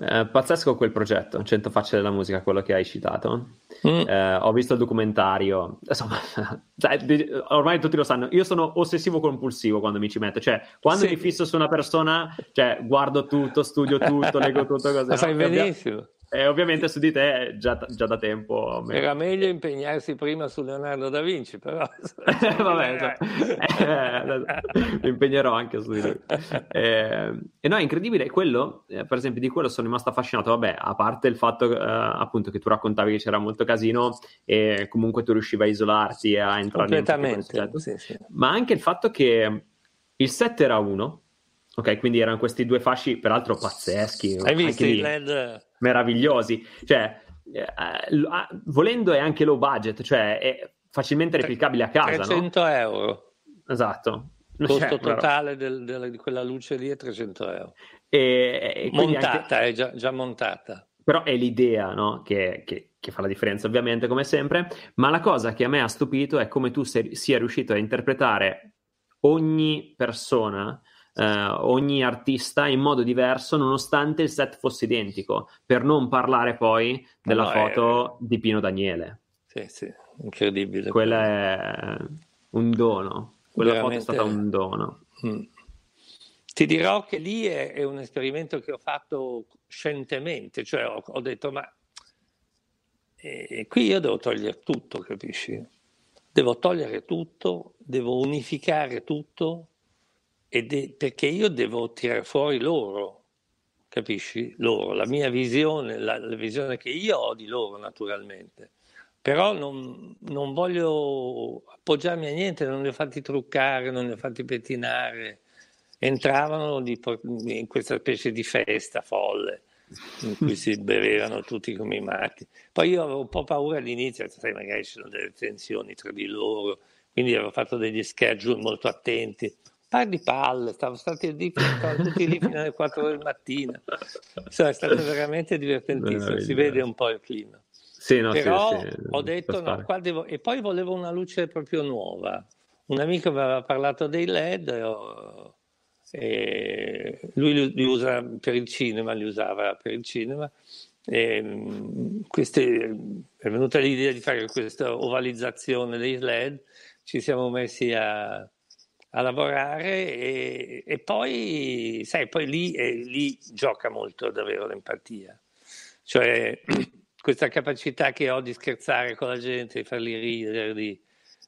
Eh, pazzesco quel progetto, 100 facce della musica, quello che hai citato. Mm. Eh, ho visto il documentario, insomma, ormai tutti lo sanno. Io sono ossessivo compulsivo quando mi ci metto, cioè quando sì. mi fisso su una persona, cioè guardo tutto, studio tutto, leggo tutto così. Lo sai benissimo. E ovviamente su di te già, già da tempo. Era meglio impegnarsi prima su Leonardo da Vinci, però. Vabbè, esatto. eh, mi impegnerò anche su di lui. Eh, e no, è incredibile. Quello, eh, per esempio, di quello sono rimasto affascinato. Vabbè, a parte il fatto eh, appunto che tu raccontavi che c'era molto casino e comunque tu riuscivi a isolarti e a entrare Completamente, sì, sì. ma anche il fatto che il set era uno. Ok, quindi erano questi due fasci, peraltro pazzeschi. Hai visto il LED? Meravigliosi. Cioè, eh, volendo è anche low budget, cioè è facilmente replicabile a casa. 300 no? euro. Esatto. Il costo totale del, del, di quella luce lì è 300 euro. E, e montata, anche... è già, già, montata. Però è l'idea no? che, che, che, fa la differenza, ovviamente, come sempre. Ma la cosa che a me ha stupito è come tu sei, sia riuscito a interpretare ogni persona eh, ogni artista in modo diverso nonostante il set fosse identico, per non parlare poi della no, foto è... di Pino Daniele. Sì, sì, incredibile. Quella è un dono, quella Veramente... foto è stata un dono. Mm. Ti dirò che lì è, è, un esperimento che ho fatto scientemente, cioè ho, ho detto ma eh, qui io devo togliere tutto, capisci? Devo togliere tutto, devo unificare tutto, de- perché io devo tirare fuori loro, capisci? Loro, la mia visione, la, la visione che io ho di loro naturalmente. Però non, non, voglio appoggiarmi a niente, non li ho fatti truccare, non li ho fatti pettinare. Entravano di, in questa specie di festa folle. in cui si bevevano tutti come i matti. Poi io avevo un po' paura all'inizio, sai, magari ci sono delle tensioni tra di loro, quindi avevo fatto degli schedule molto attenti. Par di palle, stavo stati lì, tutti lì fino alle 4 del mattino. Insomma, è stato veramente divertentissimo, si vede un po' il clima. Sì, no, Però sì, sì, ho detto no, qua devo... e poi volevo una luce proprio nuova. Un amico mi aveva parlato dei LED ho e lui li, li, usa per il cinema, li usava per il cinema. E, mm, queste, è venuta l'idea di fare questa ovalizzazione dei LED, ci siamo messi a, a lavorare e, e, poi, sai, poi lì, lì gioca molto davvero l'empatia. Cioè questa capacità che ho di scherzare con la gente, di farli ridere, di,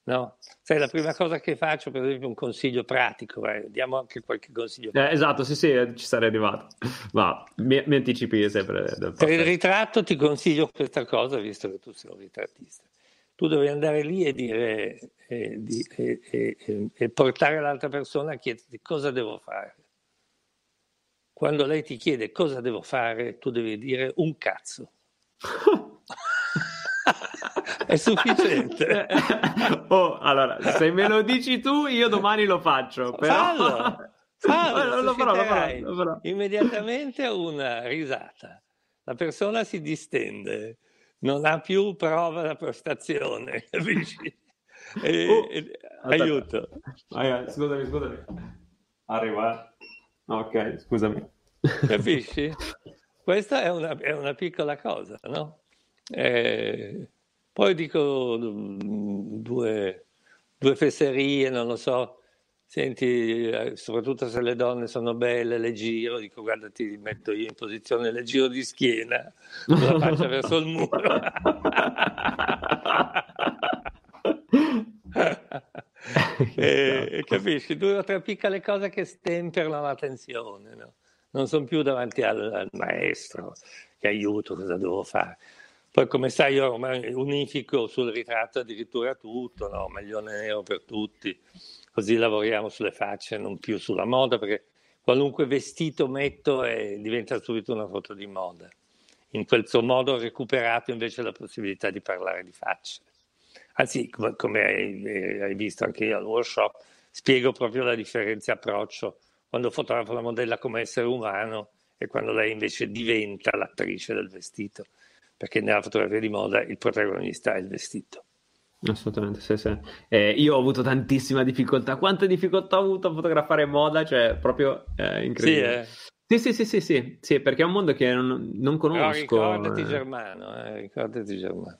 No? Sai, la prima cosa che faccio, per esempio, un consiglio pratico, eh, diamo anche qualche consiglio. Eh, esatto, sì, sì, eh, ci sarei arrivato. Ma mi, mi anticipi sempre. per il ritratto ti consiglio questa cosa, visto che tu sei un ritrattista. Tu devi andare lì e dire e, e, e, e portare l'altra persona a chiederti cosa devo fare. Quando lei ti chiede cosa devo fare, tu devi dire un cazzo. è sufficiente. oh, allora, se me lo dici tu, io domani lo faccio. Però... Fallo, fallo, lo farò, lo farò, lo farò. Immediatamente una risata. La persona si distende, non ha più prova da prestazione, capisci? E, oh, e, aiuto. Ah, scusami, scusami. Arriva. Ok, scusami. Capisci? Questa è una, è una piccola cosa, no? Eh, poi dico mm, due, due fesserie, non lo so, senti, eh, soprattutto se le donne sono belle, le giro, dico guarda ti metto io in posizione, le giro di schiena, con la faccia verso il muro. e, e, capisci, due o tre piccole cose che stemperano la tensione, no? non sono più davanti al, al maestro che aiuto, cosa devo fare. Poi come sai io ormai unifico sul ritratto addirittura tutto, no? maglione nero per tutti, così lavoriamo sulle facce, non più sulla moda, perché qualunque vestito metto e diventa subito una foto di moda. In questo modo ho recuperato invece la possibilità di parlare di facce. Anzi, come, come hai, hai, visto anche io al workshop, spiego proprio la differenza approccio quando fotografo la modella come essere umano e quando lei invece diventa l'attrice del vestito perché nella fotografia di moda il protagonista è il vestito. Assolutamente, sì, sì. Eh, io ho avuto tantissima difficoltà. Quante difficoltà ho avuto a fotografare moda? Cioè, proprio eh, incredibile. Sì, eh. sì, sì, sì, sì, sì, perché è un mondo che non, non conosco. Però ricordati eh. Germano, eh, ricordati Germano.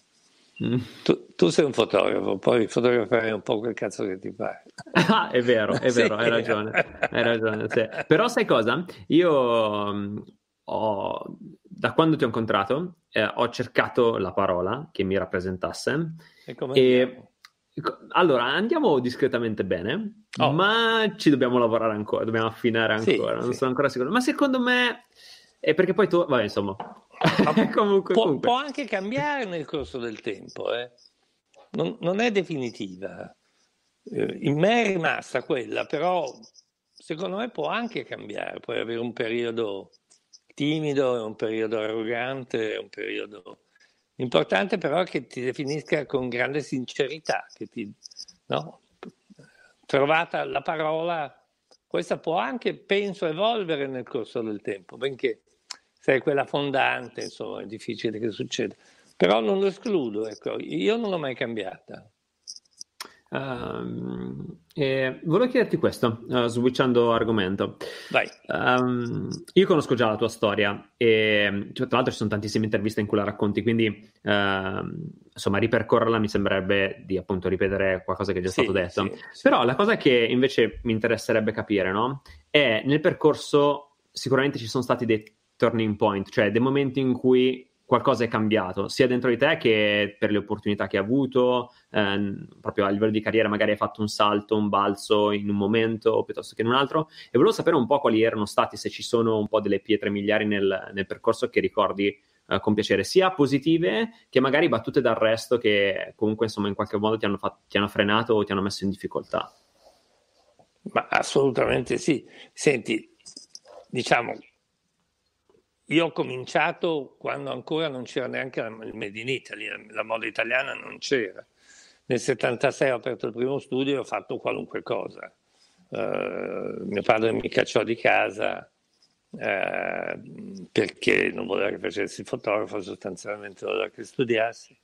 Mm. Tu, tu, sei un fotografo, poi fotografare un po' quel cazzo che ti pare. Ah, è vero, è vero, sì. hai ragione. Hai ragione sì. Però sai cosa? Io mm, ho, da quando ti ho incontrato eh, ho cercato la parola che mi rappresentasse. E come e, allora, andiamo discretamente bene, oh. ma ci dobbiamo lavorare ancora, dobbiamo affinare ancora, sì, non sì. sono ancora sicuro. Ma secondo me è perché poi tu, vabbè, insomma, comunque, può, comunque. può, anche cambiare nel corso del tempo, eh? non, non, è definitiva. Eh, in me è rimasta quella, però secondo me può anche cambiare, puoi avere un periodo timido, è un periodo arrogante, è un periodo importante però che ti definisca con grande sincerità, che ti, no? trovata la parola, questa può anche, penso, evolvere nel corso del tempo, benché sei quella fondante, insomma, è difficile che succeda. Però non lo escludo, ecco, io non l'ho mai cambiata. Um, e volevo chiederti questo, uh, switchando argomento. Vai. Um, io conosco già la tua storia e cioè, tra l'altro ci sono tantissime interviste in cui la racconti, quindi uh, insomma ripercorrerla mi sembrerebbe di appunto ripetere qualcosa che è già sì, stato detto. Sì, sì. Però la cosa che invece mi interesserebbe capire no? è nel percorso sicuramente ci sono stati dei turning point, cioè dei momenti in cui qualcosa è cambiato, sia dentro di te che per le opportunità che hai avuto, ehm, proprio a livello di carriera magari hai fatto un salto, un balzo in un momento piuttosto che in un altro e volevo sapere un po' quali erano stati, se ci sono un po' delle pietre miliari nel, nel percorso che ricordi eh, con piacere, sia positive che magari battute d'arresto che comunque insomma in qualche modo ti hanno, fatto, ti hanno frenato o ti hanno messo in difficoltà. Ma assolutamente sì. Senti, diciamo, io ho cominciato quando ancora non c'era neanche il Made in Italy, la moda italiana non c'era. Nel 76 ho aperto il primo studio e ho fatto qualunque cosa. Uh, mio padre mi cacciò di casa uh, perché non voleva che facessi il fotografo, sostanzialmente voleva che studiassi.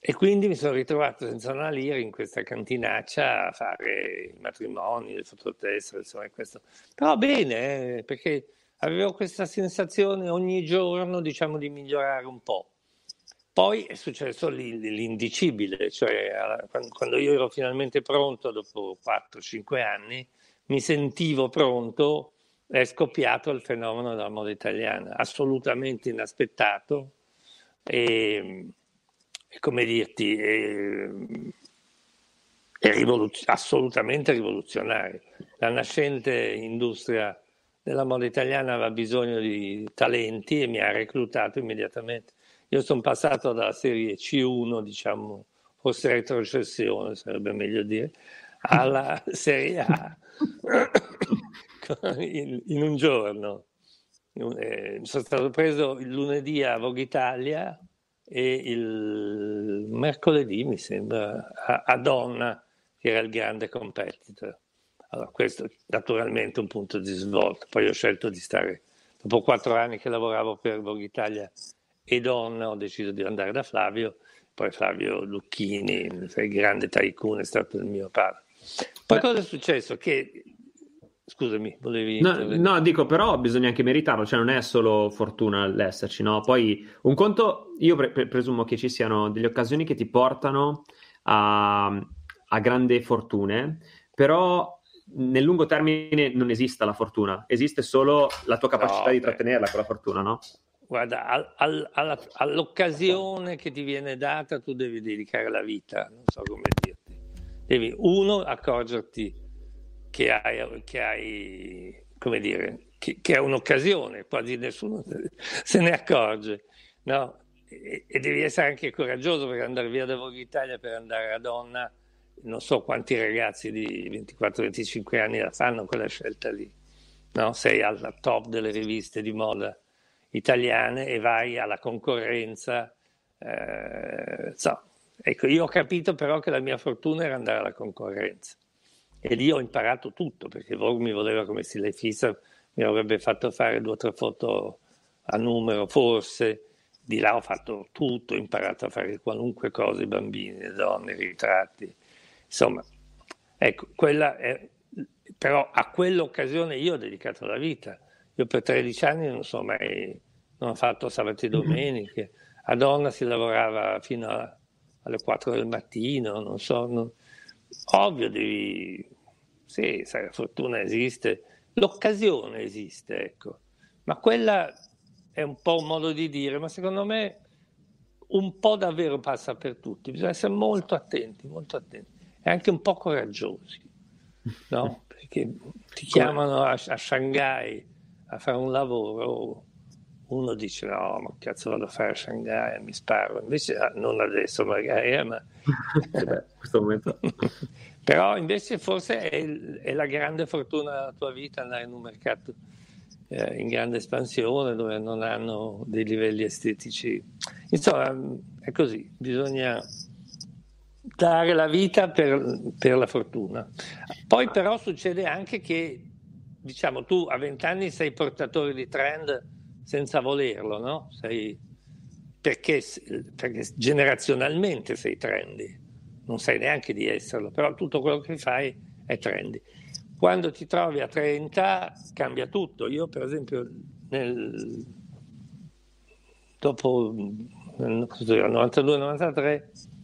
E quindi mi sono ritrovato senza una lira in questa cantinaccia a fare i matrimoni, le fototessere, insomma questo. Però bene, eh, perché avevo questa sensazione ogni giorno, diciamo, di migliorare un po'. Poi è successo l'indicibile, cioè quando io ero finalmente pronto, dopo 4-5 anni, mi sentivo pronto, è scoppiato il fenomeno della moda italiana, assolutamente inaspettato e, e come dirti, è, è rivoluz- assolutamente rivoluzionario. La nascente industria della moda italiana aveva bisogno di talenti e mi ha reclutato immediatamente. Io sono passato dalla serie C1, diciamo, forse retrocessione sarebbe meglio dire, alla serie A in, in, un giorno. Eh, sono stato preso il lunedì a Vogue Italia e il mercoledì, mi sembra, a, a Donna, che era il grande competitor. Allora, questo è naturalmente un punto di svolta. Poi ho scelto di stare, dopo quattro anni che lavoravo per Vogue Italia e Donna, ho deciso di andare da Flavio. Poi Flavio Lucchini, il grande tycoon, è stato il mio padre. Poi cosa è successo? Che Scusami, volevi. No, no, dico, però bisogna anche meritarlo, cioè non è solo fortuna l'esserci, no? Poi un conto, io pre- presumo che ci siano delle occasioni che ti portano a, a grandi fortune, però nel lungo termine non esiste la fortuna, esiste solo la tua capacità no, di trattenerla quella fortuna, no? Guarda, al, al, alla, all'occasione che ti viene data tu devi dedicare la vita, non so come dirti. Devi, uno, accorgerti che hai, che hai come dire, che, che, è un'occasione, quasi nessuno se ne accorge, no? E, e devi essere anche coraggioso per andare via da Vogue Italia, per andare a Donna, non so quanti ragazzi di 24-25 anni la fanno quella scelta lì. No? Sei al top delle riviste di moda italiane e vai alla concorrenza. Eh, so. ecco, io ho capito però che la mia fortuna era andare alla concorrenza e lì ho imparato tutto perché Vogue mi voleva come stile fissa, mi avrebbe fatto fare due o tre foto a numero forse, di là ho fatto tutto, ho imparato a fare qualunque cosa, i bambini, le donne, i ritratti, Insomma, ecco, quella è, però a quell'occasione io ho dedicato la vita. Io per 13 anni non so mai, non ho fatto sabati e domeniche. A donna si lavorava fino a, alle 4 del mattino, non so. Non, ovvio devi, sì, sai, la fortuna esiste, l'occasione esiste, ecco. Ma quella è un po' un modo di dire, ma secondo me un po' davvero passa per tutti. Bisogna essere molto attenti, molto attenti e anche un po' coraggiosi, no? Perché ti chiamano a, a Shanghai a fare un lavoro, uno dice no, ma cazzo vado a fare a Shanghai, mi sparo, invece ah, non adesso magari, eh, ma... Beh, questo momento. Però invece forse è, è, la grande fortuna della tua vita andare in un mercato eh, in grande espansione dove non hanno dei livelli estetici. Insomma, è così, bisogna dare la vita per, per, la fortuna. Poi però succede anche che, diciamo, tu a vent'anni sei portatore di trend senza volerlo, no? Sei, perché, perché, generazionalmente sei trendy, non sai neanche di esserlo, però tutto quello che fai è trendy. Quando ti trovi a 30 cambia tutto. Io per esempio nel, dopo nel 92-93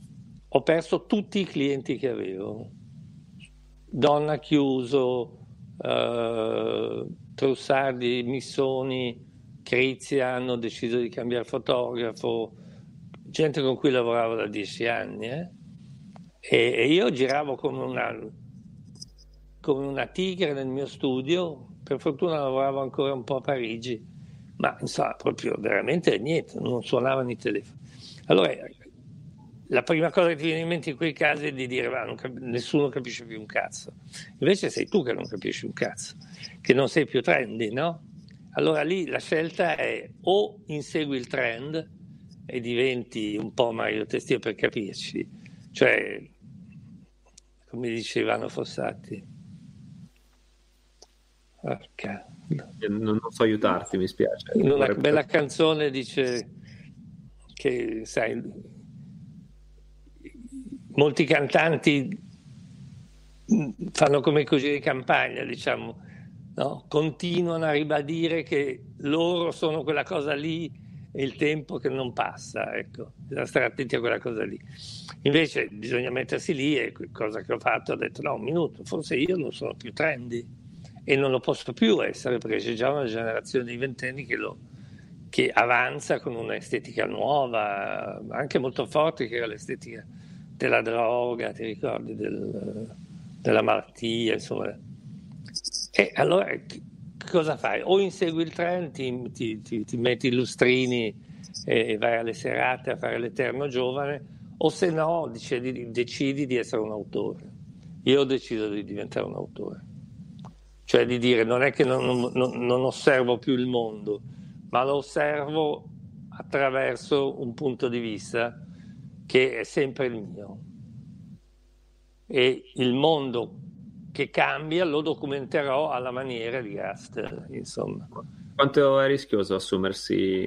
ho perso tutti i clienti che avevo. Donna chiuso, eh, Trussardi, Missoni, Crizia hanno deciso di cambiare fotografo, gente con cui lavoravo da dieci anni. Eh? E, e, io giravo come una, come una tigre nel mio studio, per fortuna lavoravo ancora un po' a Parigi, ma insomma proprio veramente niente, non suonavano i telefoni. Allora la prima cosa che ti viene in mente in quei casi è di dire ma cap- nessuno capisce più un cazzo. Invece sei tu che non capisci un cazzo, che non sei più trendy, no? allora lì la scelta è o insegui il trend e diventi un po' Mario Testio per capirci, cioè come dice Ivano Fossati. Porca. Non, non so aiutarti, mi spiace. In una bella canzone dice che, sai, molti cantanti fanno come così di campagna, diciamo, no? continuano a ribadire che loro sono quella cosa lì e il tempo che non passa, ecco, bisogna stare attenti a quella cosa lì. Invece bisogna mettersi lì e cosa che ho fatto, ho detto no, un minuto, forse io non sono più trendy e non lo posso più essere perché c'è già una generazione di ventenni che, lo, che avanza con un'estetica nuova, anche molto forte, che era l'estetica della droga, ti ricordi, del, della malattia, insomma. E allora cosa fai? O insegui il trend, ti, ti, ti, ti metti i lustrini e vai alle serate a fare l'eterno giovane, o se no decidi, decidi di essere un autore. Io ho deciso di diventare un autore, cioè di dire non è che non, non, non osservo più il mondo, ma lo osservo attraverso un punto di vista che è sempre il mio. E il mondo che cambia lo documenterò alla maniera di Gaster, insomma. Quanto è rischioso assumersi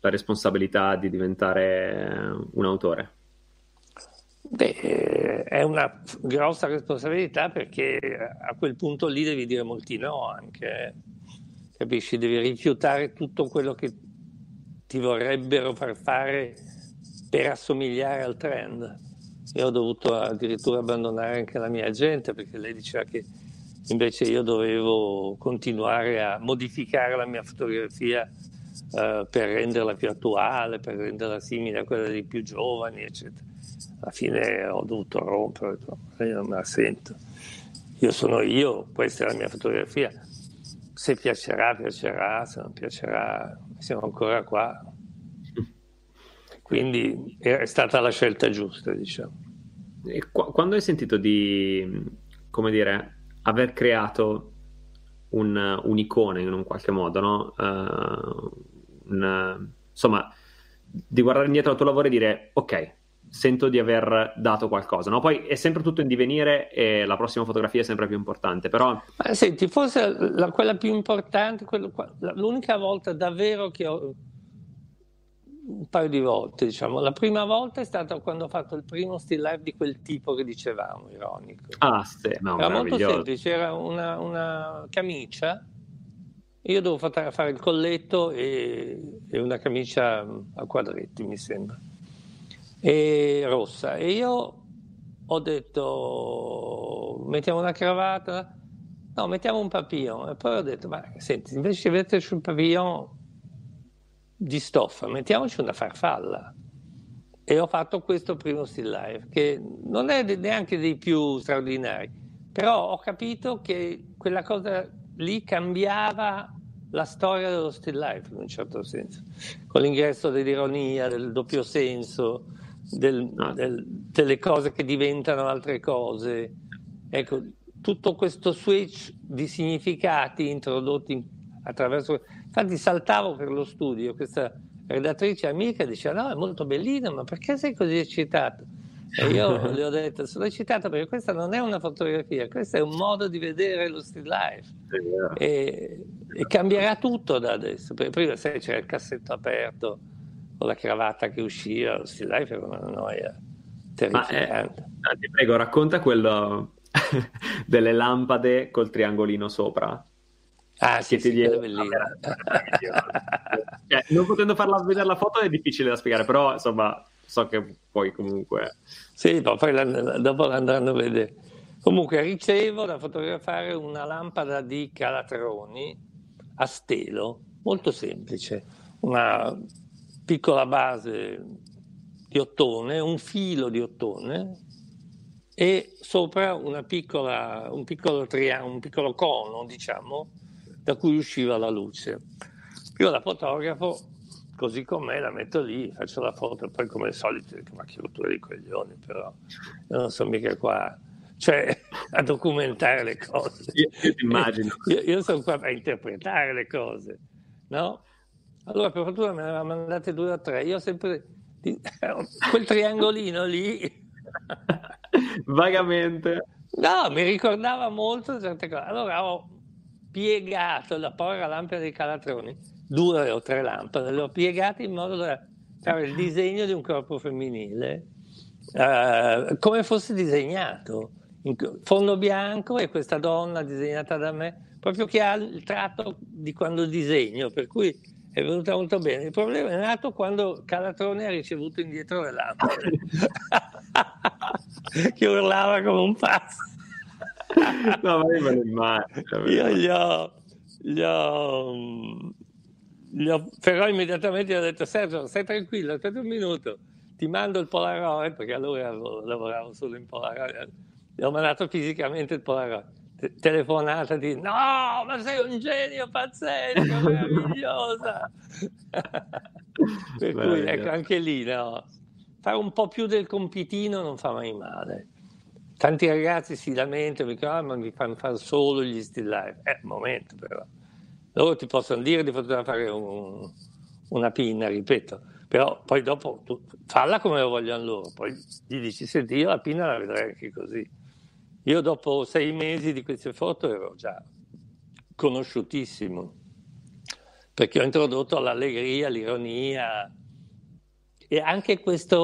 la responsabilità di diventare un autore? Beh, è una grossa responsabilità perché a quel punto lì devi dire molti no anche, capisci? Devi rifiutare tutto quello che ti vorrebbero far fare per assomigliare al trend. Io ho dovuto addirittura abbandonare anche la mia gente perché lei diceva che invece io dovevo continuare a modificare la mia fotografia uh, per renderla più attuale, per renderla simile a quella dei più giovani, eccetera. Alla fine ho dovuto rompere, io non me la sento. Io sono io, questa è la mia fotografia. Se piacerà, piacerà, se non piacerà, siamo ancora qua. Quindi è stata la scelta giusta, diciamo. E qu- quando hai sentito di, come dire, aver creato un, un'icona in un qualche modo, no? Uh, un, insomma, di guardare indietro al tuo lavoro e dire, ok, sento di aver dato qualcosa, no? Poi è sempre tutto in divenire e la prossima fotografia è sempre più importante, però... Ma senti, forse la, quella più importante, quello, l'unica volta davvero che ho un paio di volte, diciamo. La prima volta è stata quando ho fatto il primo still life di quel tipo che dicevamo, ironico. Ah, sì, no, Era molto semplice, era una, una camicia, io dovevo fare, fare il colletto e, e, una camicia a quadretti, mi sembra, e rossa. E io ho detto, mettiamo una cravatta? No, mettiamo un papillon. E poi ho detto, ma senti, invece di metterci un papillon di stoffa, mettiamoci una farfalla. E ho fatto questo primo still life, che non è neanche dei più straordinari, però ho capito che quella cosa lì cambiava la storia dello still life in un certo senso, con l'ingresso dell'ironia, del doppio senso, del, del, delle cose che diventano altre cose. Ecco, tutto questo switch di significati introdotti attraverso Infatti saltavo per lo studio, questa redattrice amica diceva no, è molto bellina, ma perché sei così eccitato? E io le ho detto, sono eccitato perché questa non è una fotografia, questo è un modo di vedere lo still life. E, e cambierà tutto da adesso. Prima sai, c'era il cassetto aperto con la cravatta che usciva, lo still life era una noia terrificante. Ma, eh, ti prego, racconta quello delle lampade col triangolino sopra. Ah, sì, sì, bellina. cioè, non potendo farla vedere la foto è difficile da spiegare, però insomma so che poi comunque... Sì, no, poi la, dopo l'andranno a vedere. Comunque ricevo da fotografare una lampada di Calatroni a stelo, molto semplice, una piccola base di ottone, un filo di ottone e sopra una piccola, un, piccolo triangolo, un piccolo cono, diciamo, da cui usciva la luce. Io la fotografo così com'è, la metto lì, faccio la foto, poi come al solito, ma che rottura di coglioni, però io non sono mica qua. Cioè, a documentare le cose. Io, immagino. Io, io sono qua a interpretare le cose, no? Allora, per fortuna me ne aveva mandate due o tre. Io sempre... Quel triangolino lì... Vagamente. No, mi ricordava molto certe cose. Allora ho piegato la povera lampada dei calatroni, due o tre lampade, le ho piegate in modo da fare il disegno di un corpo femminile uh, come fosse disegnato. In fondo bianco e questa donna disegnata da me, proprio che ha il tratto di quando disegno, per cui è venuta molto bene. Il problema è nato quando Calatrone ha ricevuto indietro le lampade, che urlava come un pazzo. No, ma io me lo immagino. Io gli ho, gli ho, gli ho, però immediatamente gli ho detto Sergio, stai tranquillo, aspetta un minuto, ti mando il Polaroid, perché allora lavoravo solo in Polaroid, gli ho mandato fisicamente il Polaroid telefonata di no, ma sei un genio pazzesco, meravigliosa. per cui ecco anche lì no, fare un po' più del compitino non fa mai male. Tanti ragazzi si lamentano, dicono, ah, ma mi fanno fare solo gli still life. Eh, un momento però. Loro ti possono dire di fotografare un, una pinna, ripeto, però poi dopo tu falla come lo vogliono loro, poi gli dici, senti, io la pinna la vedrei anche così. Io dopo sei mesi di queste foto ero già conosciutissimo, perché ho introdotto l'allegria, l'ironia e anche questa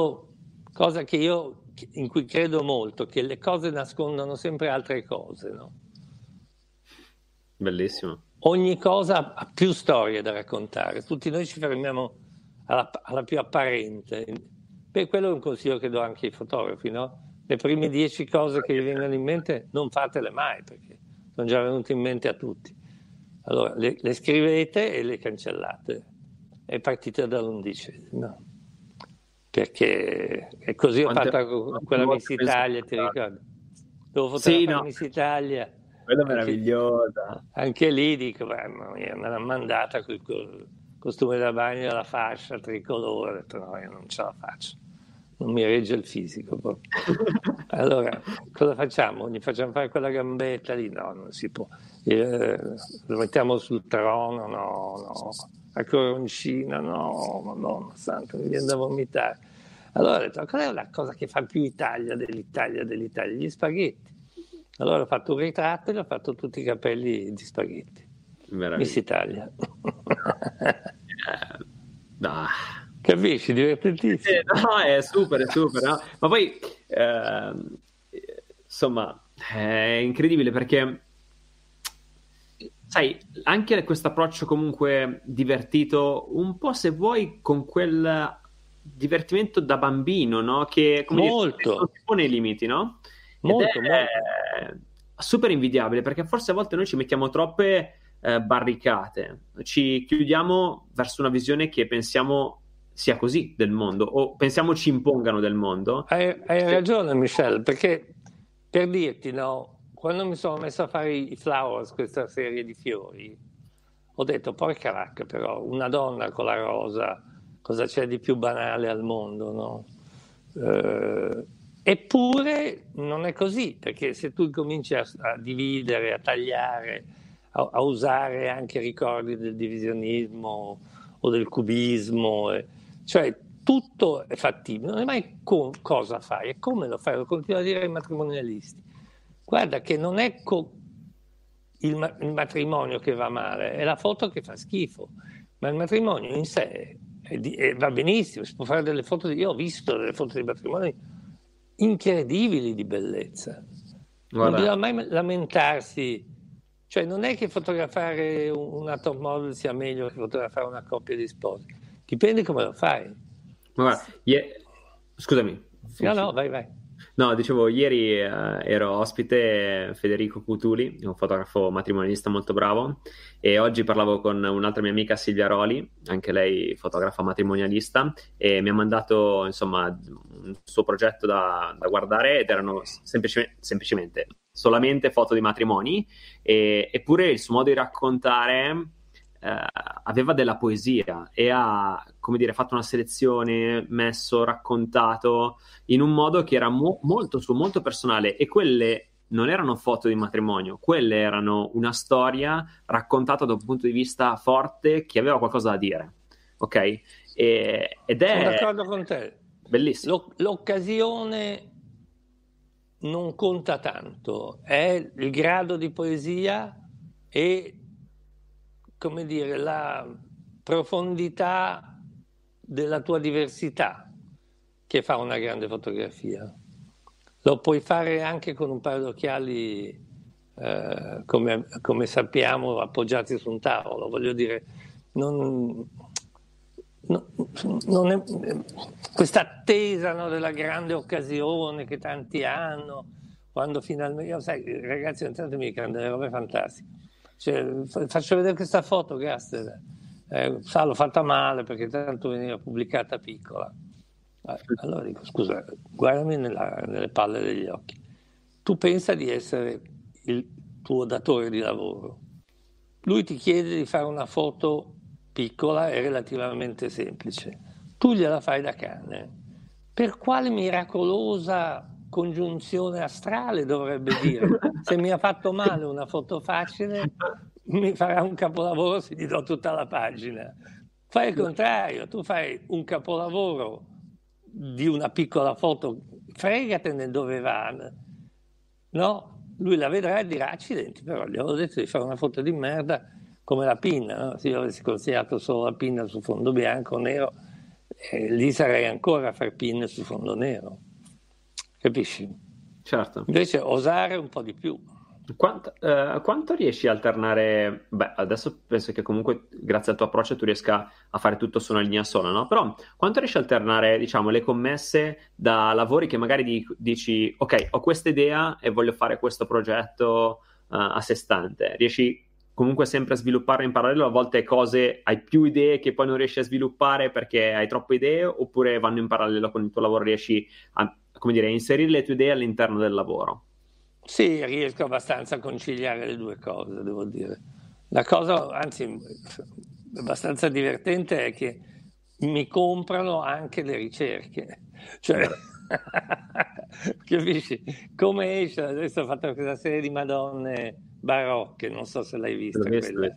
cosa che io, in cui credo molto, che le cose nascondono sempre altre cose. No? Bellissimo. Ogni cosa ha più storie da raccontare, tutti noi ci fermiamo alla, alla più apparente. Beh, quello è un consiglio che do anche ai fotografi, no? le prime dieci cose che vi vengono in mente non fatele mai perché sono già venute in mente a tutti. Allora le, le scrivete e le cancellate e partite dall'undicesima. Perché è così Quante... ho fatto quella Miss Italia, ti ricordi? Devo fotografare sì, no. Miss Italia. Quella meravigliosa. Anche lì dico, mamma mia, me l'ha mandata con il costume da bagno e la fascia tricolore, ho detto no, io non ce la faccio non mi regge il fisico. Proprio. Allora, cosa facciamo? Gli facciamo fare quella gambetta lì? No, non si può. Eh, lo mettiamo sul trono? No, no. La coroncina? No, madonna santa, mi viene da vomitare. Allora ho detto, qual è la cosa che fa più Italia dell'Italia dell'Italia? Gli spaghetti. Allora ho fatto un ritratto e gli ho fatto tutti i capelli di spaghetti. Miss Italia. eh, nah Capisci? Divertentissimo. Eh, no, è super, è super. No? Ma poi, eh, insomma, è incredibile perché, sai, anche questo approccio comunque divertito, un po' se vuoi con quel divertimento da bambino, no? Che come molto. Dire, non si pone i limiti, no? Molto, Ed è molto. super invidiabile perché forse a volte noi ci mettiamo troppe eh, barricate, ci chiudiamo verso una visione che pensiamo sia così del mondo o pensiamo ci impongano del mondo. Hai, hai ragione Michelle, perché per dirti no, quando mi sono messo a fare i flowers, questa serie di fiori, ho detto porca vacca però, una donna con la rosa, cosa c'è di più banale al mondo, no? Eh, eppure non è così, perché se tu cominci a, a dividere, a tagliare, a, a, usare anche ricordi del divisionismo o del cubismo, eh, cioè tutto è fattibile, non è mai co- cosa fai, è come lo fai, lo continuo a dire ai matrimonialisti. Guarda che non è co- il, ma- il, matrimonio che va male, è la foto che fa schifo, ma il matrimonio in sé di- è, va benissimo, si può fare delle foto, di- io ho visto delle foto di matrimoni incredibili di bellezza. Guarda. Non bisogna mai lamentarsi, cioè non è che fotografare una top model sia meglio che fotografare una coppia di sposi Dipende come lo fai. Guarda, ie... scusami. No, no, vai, vai. No, dicevo, ieri eh, ero ospite Federico Cutuli, un fotografo matrimonialista molto bravo, e oggi parlavo con un'altra mia amica Silvia Roli, anche lei fotografa matrimonialista, e mi ha mandato insomma un suo progetto da, da guardare ed erano semplicemente, semplicemente, solamente foto di matrimoni, e, eppure il suo modo di raccontare eh, aveva della poesia e ha, come dire, fatto una selezione, messo, raccontato in un modo che era mo- molto suo, molto personale e quelle non erano foto di matrimonio, quelle erano una storia raccontata da un punto di vista forte che aveva qualcosa da dire. Ok? E, ed è... Sono d'accordo con te. Bellissimo. L'oc- l'occasione non conta tanto, è il grado di poesia e, come dire, la profondità della tua diversità che fa una grande fotografia. Lo puoi fare anche con un paio di occhiali, eh, come, come, sappiamo, appoggiati su un tavolo. Voglio dire, non, non, non è, questa attesa no, della grande occasione che tanti hanno, quando finalmente, io, sai, ragazzi, intanto mi dicono delle robe fantastiche. Cioè, faccio vedere questa foto, Gaster. Eh, sa, l'ho fatta male perché tanto veniva pubblicata piccola. Eh, allora dico, scusa, guardami nella, nelle palle degli occhi. Tu pensa di essere il tuo datore di lavoro. Lui ti chiede di fare una foto piccola e relativamente semplice. Tu gliela fai da cane. Per quale miracolosa congiunzione astrale dovrebbe dire? Se mi ha fatto male una foto facile, mi farà un capolavoro se gli do tutta la pagina. Fai il contrario, tu fai un capolavoro di una piccola foto, fregatene dove va, no? Lui la vedrà e dirà accidenti, però gli avevo detto di fare una foto di merda come la pinna, no? se io avessi consigliato solo la pinna su fondo bianco o nero, eh, lì sarei ancora a fare pinne su fondo nero, capisci? Certo. Invece osare un po' di più. Quanto, eh, quanto, riesci a alternare? Beh, adesso penso che comunque grazie al tuo approccio tu riesca a fare tutto su una linea sola, no? Però quanto riesci a alternare, diciamo, le commesse da lavori che magari dici, ok, ho questa idea e voglio fare questo progetto uh, a sé stante. Riesci comunque sempre a sviluppare in parallelo, a volte cose hai più idee che poi non riesci a sviluppare perché hai troppe idee, oppure vanno in parallelo con il tuo lavoro, riesci a, come dire, inserire le tue idee all'interno del lavoro? Sì, riesco abbastanza a conciliare le due cose, devo dire. La cosa, anzi, abbastanza divertente è che mi comprano anche le ricerche. Cioè, capisci? Come esce, adesso ho fatto questa serie di Madonne barocche, non so se l'hai vista. Quella.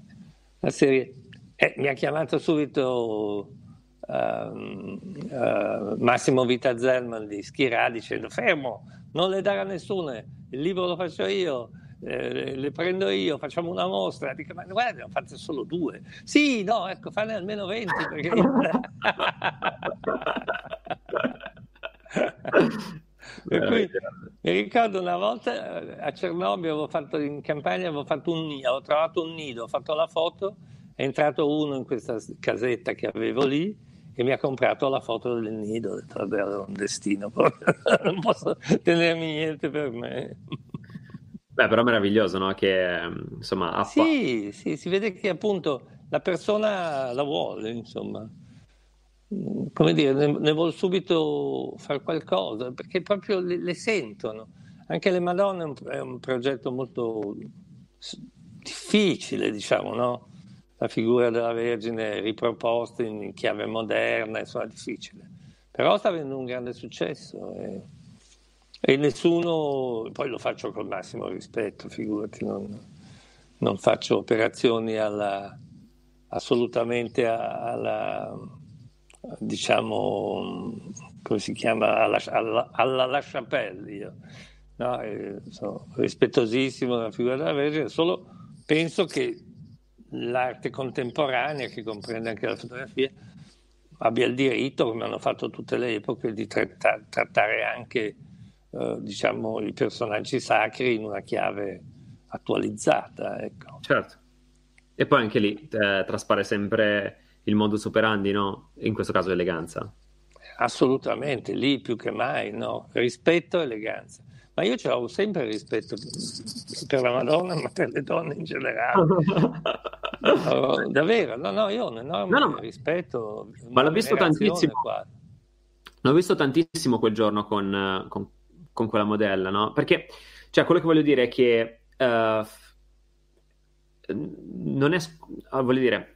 La serie, eh, mi ha chiamato subito uh, Massimo Vita Zellman di Schirà dicendo fermo, non le darà nessuno, il libro lo faccio io, eh, le prendo io, facciamo una mostra. Dico, ma guarda, ne ho fatte solo due. Sì, no, ecco, fanne almeno 20 perché... per cui mi ricordo una volta eh, a Cernobbio avevo fatto in campagna, avevo fatto un nido, avevo trovato un nido, ho fatto la foto, è entrato uno in questa casetta che avevo lì e mi ha comprato la foto del nido, ho detto vabbè era un destino, non posso tenermi niente per me. Beh, però è meraviglioso, no? Che insomma. Ha... Sì, sì, si vede che appunto la persona la vuole, insomma. Come dire, ne, ne vuole subito fare qualcosa, perché proprio le, le sentono. Anche le Madonne è un, è un progetto molto difficile, diciamo, no? La figura della Vergine riproposta in chiave moderna, insomma, difficile. Però sta avendo un grande successo e, e nessuno, poi lo faccio col massimo rispetto, figurati, non, non faccio operazioni alla, assolutamente alla, diciamo, come si chiama, alla, alla, alla La Chapelle. Io. No, sono rispettosissimo della figura della Vergine, solo penso che l'arte contemporanea, che comprende anche la fotografia, abbia il diritto, come hanno fatto tutte le epoche, di tratta- trattare anche eh, diciamo, i personaggi sacri in una chiave attualizzata. Ecco. Certo. E poi anche lì eh, traspare sempre il modus operandi, no? In questo caso eleganza. Assolutamente, lì più che mai, no? Rispetto e eleganza. Ma io ho sempre rispetto per la Madonna, ma per le donne in generale. no, davvero, no, no, io ho un enorme no, no, rispetto. Ma l'ho visto tantissimo. Qua. L'ho visto tantissimo quel giorno con, con, con, quella modella, no? Perché, cioè, quello che voglio dire è che uh, non è, voglio dire,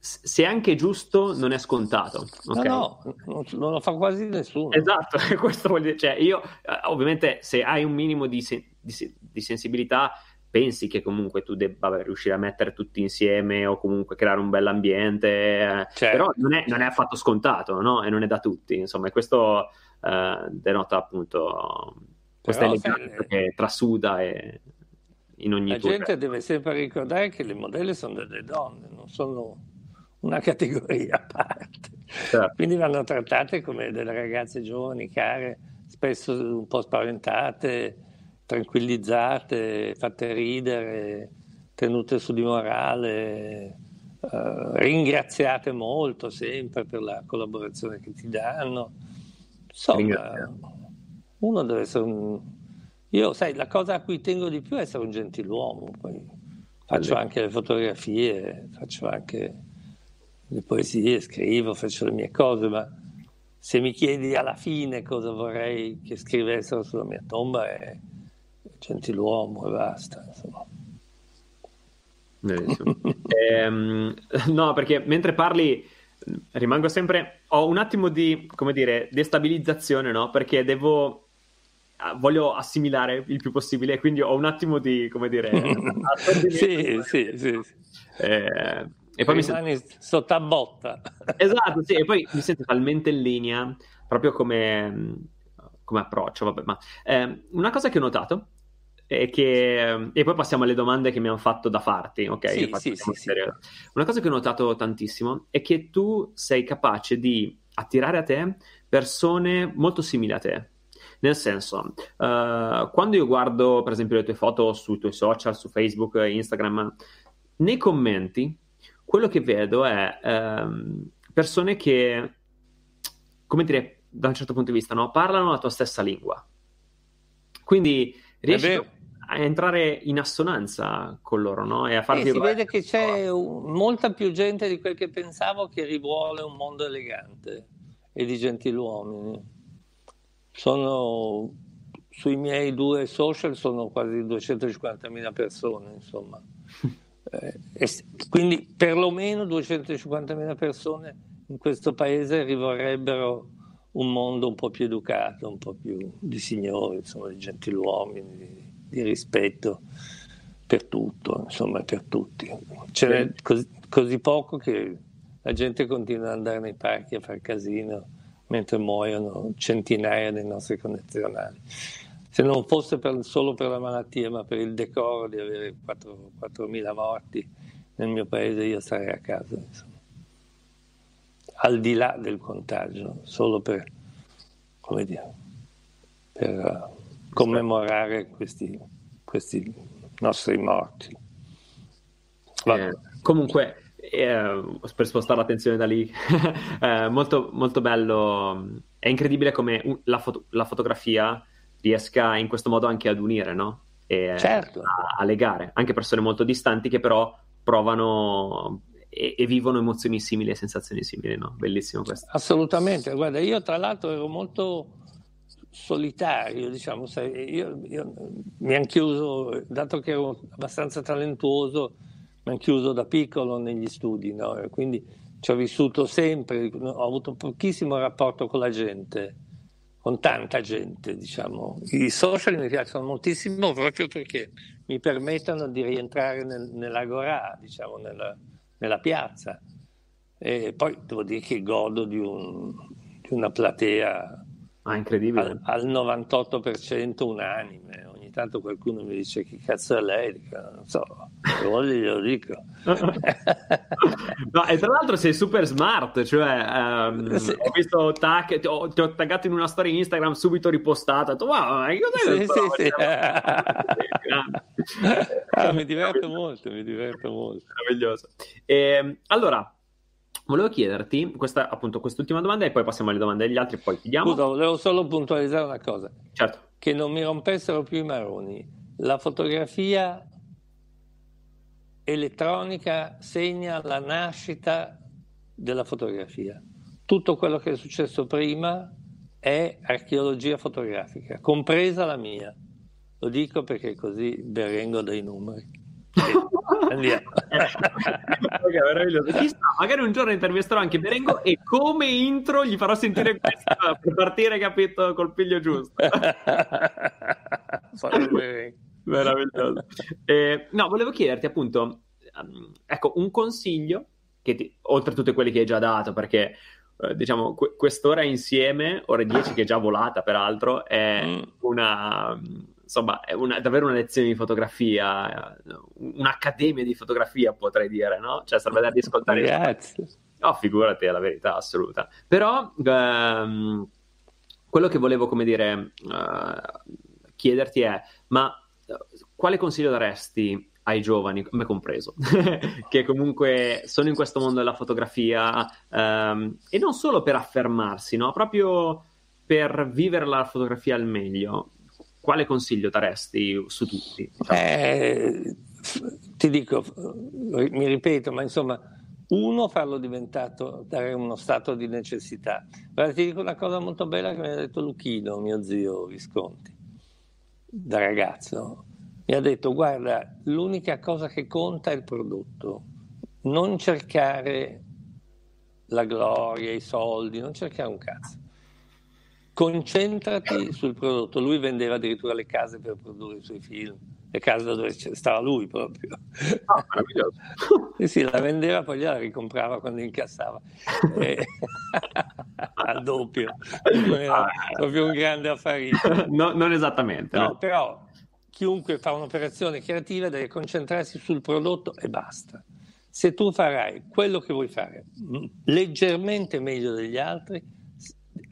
se è anche giusto, non è scontato. Okay? No, no, non lo fa quasi nessuno. Esatto, questo vuol dire, cioè io, eh, ovviamente, se hai un minimo di, di, di sensibilità, pensi che comunque tu debba riuscire a mettere tutti insieme o comunque creare un bell'ambiente, eh, certo. però non è, non è, affatto scontato, no? E non è da tutti, insomma, e questo eh, denota appunto questa eleganza che trasuda e in ogni La gente deve sempre ricordare che le modelle sono delle donne, non sono una categoria a parte. Certo. Quindi vanno trattate come delle ragazze giovani, care, spesso un po' spaventate, tranquillizzate, fatte ridere, tenute su di morale, eh, ringraziate molto sempre per la collaborazione che ti danno. Insomma, uno deve essere un... Io, sai, la cosa a cui tengo di più è essere un gentiluomo, poi faccio anche le fotografie, faccio anche le poesie, scrivo, faccio le mie cose, ma se mi chiedi alla fine cosa vorrei che scrivessero sulla mia tomba è gentiluomo e basta. Insomma. ehm, no, perché mentre parli rimango sempre. Ho un attimo di, come dire, destabilizzazione, no? Perché devo. Ah, voglio assimilare il più possibile, quindi ho un attimo di, come dire. sì, sì, sì, sì. Eh, e poi Rimani mi sento... sotto a botta. esatto, sì, e poi mi sento talmente in linea, proprio come, come approccio. Vabbè, ma eh, una cosa che ho notato è che, e poi passiamo alle domande che mi hanno fatto da farti, ok? Sì, sì, sì, sì, Una cosa che ho notato tantissimo è che tu sei capace di attirare a te persone molto simili a te. Nel senso, uh, quando io guardo per esempio le tue foto sui tuoi social, su Facebook, Instagram, nei commenti quello che vedo è ehm, persone che, come dire, da un certo punto di vista, no? parlano la tua stessa lingua. Quindi riesci a entrare in assonanza con loro, no? E a farti eh, si vede che c'è un, molta più gente di quel che pensavo che rivuole un mondo elegante e di gentiluomini. Sono sui miei due social sono quasi 250.000 persone, insomma. Eh, quindi perlomeno 250.000 persone in questo paese rivorrebbero un mondo un po' più educato, un po' più di signori, insomma, di gentiluomini, di, di rispetto per tutto, insomma, per tutti. Ce n'è così, così, poco che la gente continua ad andare nei parchi a far casino mentre muoiono centinaia dei nostri connazionali se non fosse per, solo per la malattia, ma per il decoro di avere 4, 4.000 morti nel mio paese, io sarei a casa. Insomma. Al di là del contagio, solo per, come dire, per uh, commemorare questi, questi, nostri morti. Eh, comunque, eh, per spostare l'attenzione da lì, eh, molto, molto bello. È incredibile come la, foto- la fotografia riesca in questo modo anche ad unire, no? E certo. a, a, legare anche persone molto distanti che però provano e, e, vivono emozioni simili e sensazioni simili, no? Bellissimo questo. Assolutamente, guarda, io tra l'altro ero molto solitario, diciamo, io, io mi hanno chiuso, dato che ero abbastanza talentuoso, mi hanno chiuso da piccolo negli studi, no? quindi ci ho vissuto sempre, ho avuto pochissimo rapporto con la gente con tanta gente, diciamo. I social mi piacciono moltissimo proprio perché mi permettono di rientrare nel, nell'agorà, diciamo, nella, nella, piazza. E poi devo dire che godo di, un, di una platea ah, incredibile. Al, al 98% unanime tanto qualcuno mi dice che cazzo è lei, dico, non so, se voglio glielo dico. no, e tra l'altro sei super smart, cioè um, sì. ho visto tag, ti ho, ti ho, taggato in una storia Instagram subito ripostata, ho detto wow, ma cos'è sì, sì, sì. ah, mi diverto molto, mi diverto molto. Meraviglioso. E, ehm, allora, Volevo chiederti questa, appunto quest'ultima domanda e poi passiamo alle domande degli altri e poi chiudiamo. Scusa, volevo solo puntualizzare una cosa. Certo che non mi rompessero più i maroni. La fotografia elettronica segna la nascita della fotografia. Tutto quello che è successo prima è archeologia fotografica, compresa la mia. Lo dico perché così berengo dei numeri. Andiamo. okay, meraviglioso. Chissà, magari un giorno intervisterò anche Berengo e come intro gli farò sentire questo per partire, capito, col piglio giusto. Meraviglioso. Eh, no, volevo chiederti appunto, um, ecco, un consiglio, che ti, oltre a tutti quelli che hai già dato, perché eh, diciamo, que- quest'ora insieme, ora 10 che è già volata peraltro, è mm. una insomma, è una, davvero una lezione di fotografia, un'accademia di fotografia, potrei dire, no? Cioè, sarebbe da ascoltare. Grazie. No, figurati, è la verità assoluta. Però, ehm, quello che volevo, come dire, uh, chiederti è, ma uh, quale consiglio daresti ai giovani, me compreso, che comunque sono in questo mondo della fotografia um, e non solo per affermarsi, no? Proprio per vivere la fotografia al meglio quale consiglio daresti su tutti? Diciamo? Eh, ti dico, mi ripeto, ma insomma, uno farlo diventato, dare uno stato di necessità. Guarda, ti dico una cosa molto bella che mi ha detto Luchino, mio zio Visconti, da ragazzo. Mi ha detto, guarda, l'unica cosa che conta è il prodotto, non cercare la gloria, i soldi, non cercare un cazzo concentrati sul prodotto. Lui vendeva addirittura le case per produrre i suoi film, le case dove stava lui proprio. Ah, sì, sì, la vendeva, poi gliela ricomprava quando incassava. E... Al doppio. Era proprio un grande affarista. No, non esattamente. No, no, però chiunque fa un'operazione creativa deve concentrarsi sul prodotto e basta. Se tu farai quello che vuoi fare leggermente meglio degli altri,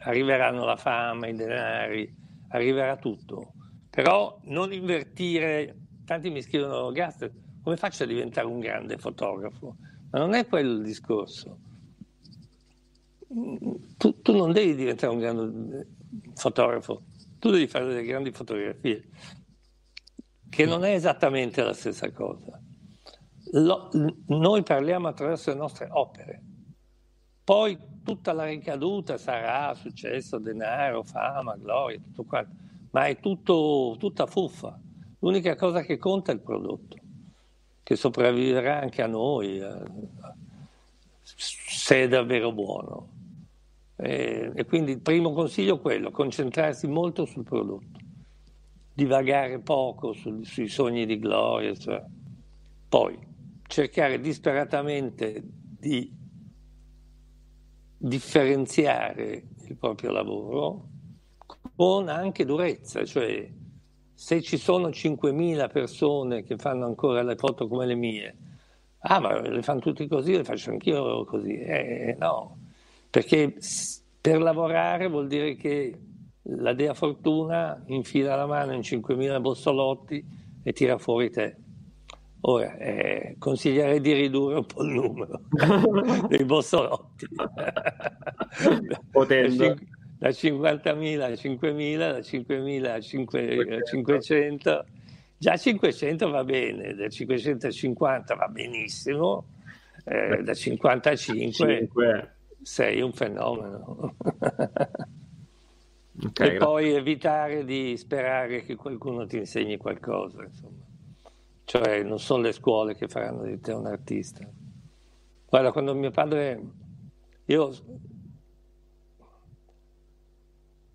arriveranno la fama, i denari, arriverà tutto. Però non invertire, tanti mi scrivono, Gast, come faccio a diventare un grande fotografo? Ma non è quello il discorso. Tu, tu non devi diventare un grande fotografo, tu devi fare delle grandi fotografie, che non è esattamente la stessa cosa. Lo, noi parliamo attraverso le nostre opere, poi tutta la ricaduta sarà successo, denaro, fama, gloria, tutto quanto, ma è tutto, tutta fuffa. L'unica cosa che conta è il prodotto, che sopravviverà anche a noi, eh, se è davvero buono. E, e quindi il primo consiglio è quello, concentrarsi molto sul prodotto, divagare poco su, sui sogni di gloria, cioè. poi cercare disperatamente di differenziare il proprio lavoro con anche durezza, cioè se ci sono 5.000 persone che fanno ancora le foto come le mie, ah ma le fanno tutti così, le faccio anch'io così, eh, no, perché per lavorare vuol dire che la Dea Fortuna infila la mano in 5.000 bossolotti e tira fuori te. Ora, eh, consiglierei di ridurre un po' il numero dei bossolotti. Potendo. Da 50.000 a 5.000, da 5.000 a 500. Già 500 va bene, da 550 va benissimo, eh, da 55 5. sei un fenomeno. Okay, e poi evitare di sperare che qualcuno ti insegni qualcosa. Insomma. Cioè non sono le scuole che faranno di te un artista. Guarda, quando mio padre... Io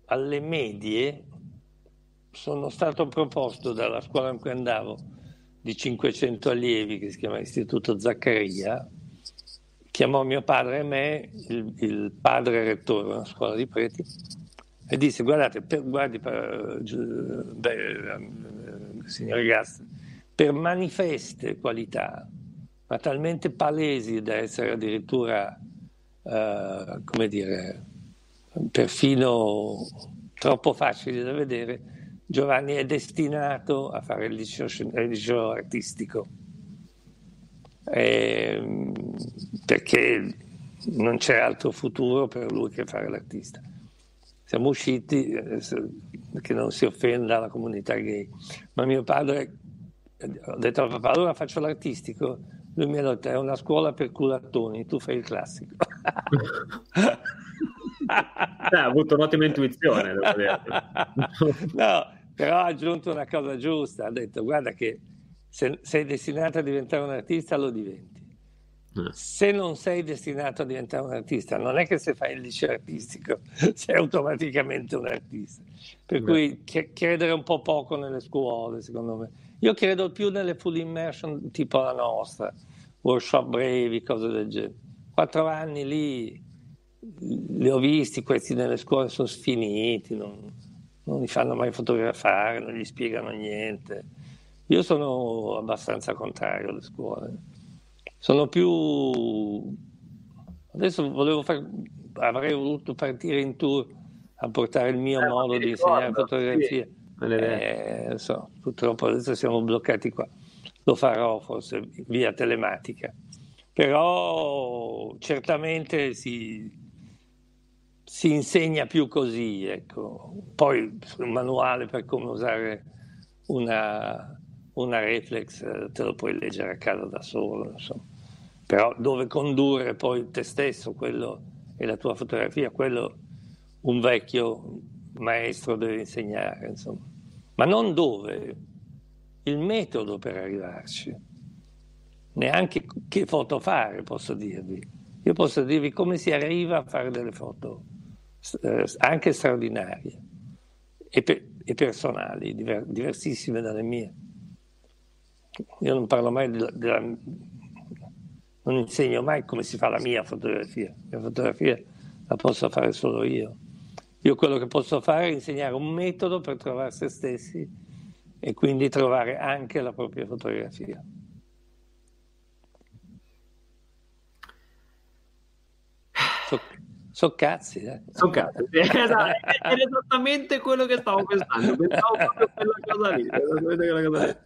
alle medie sono stato proposto dalla scuola in cui andavo di 500 allievi che si chiama Istituto Zaccaria, chiamò mio padre e me, il, il padre rettore della scuola di preti, e disse guardate, per, guardi, per, beh, signor Gast, per manifeste qualità, ma talmente palesi da essere addirittura, eh, come dire, perfino troppo facili da vedere, Giovanni è destinato a fare il liceo, il liceo artistico. Eh, perché non c'è altro futuro per lui che fare l'artista. Siamo usciti, eh, che non si offenda la comunità gay, ma mio padre ho detto a papà, allora faccio l'artistico. Lui mi ha detto, è una scuola per culattoni, tu fai il classico. eh, ha avuto un'ottima intuizione, devo dire. no, però ha aggiunto una cosa giusta, ha detto, guarda che se sei destinato a diventare un artista lo diventi. Eh. Se non sei destinato a diventare un artista, non è che se fai il liceo artistico sei automaticamente un artista. Per cui credere un po' poco nelle scuole, secondo me. Io credo più nelle full immersion tipo la nostra, workshop brevi, cose del genere. Quattro anni lì li ho visti, questi nelle scuole sono sfiniti, non, non li fanno mai fotografare, non gli spiegano niente io sono abbastanza contrario alle scuole. Sono più... Adesso volevo fare... avrei voluto partire in tour a portare il mio eh, modo di insegnare fotografia. Sì. Eh, so, purtroppo adesso siamo bloccati qua. Lo farò forse via telematica. Però certamente si, si insegna più così. Ecco. Poi un manuale per come usare una, una reflex te lo puoi leggere a casa da solo, insomma. però dove condurre poi te stesso quello e la tua fotografia, quello un vecchio maestro deve insegnare, insomma. ma non dove, il metodo per arrivarci, neanche che foto fare posso dirvi. Io posso dirvi come si arriva a fare delle foto eh, anche straordinarie e, pe- e personali, diver- diversissime dalle mie. Io non parlo mai della, della, non insegno mai come si fa la mia fotografia. La fotografia la posso fare solo io. Io quello che posso fare è insegnare un metodo per trovare se stessi e quindi trovare anche la propria fotografia. So, so cazzi, eh. So cazzi, esatto, è esattamente quello che stavo pensando. Pensavo proprio quella cosa lì. Quella cosa lì.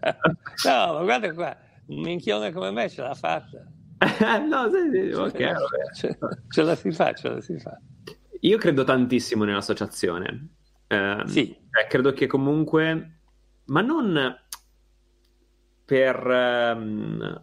No, ma guarda qua, un minchione come me ce l'ha fatta. no, sì, sì, ok. Ce, ce, la si fa, ce la si fa. Io credo tantissimo nell'associazione. Eh, sì. Cioè, credo che comunque, ma non per um,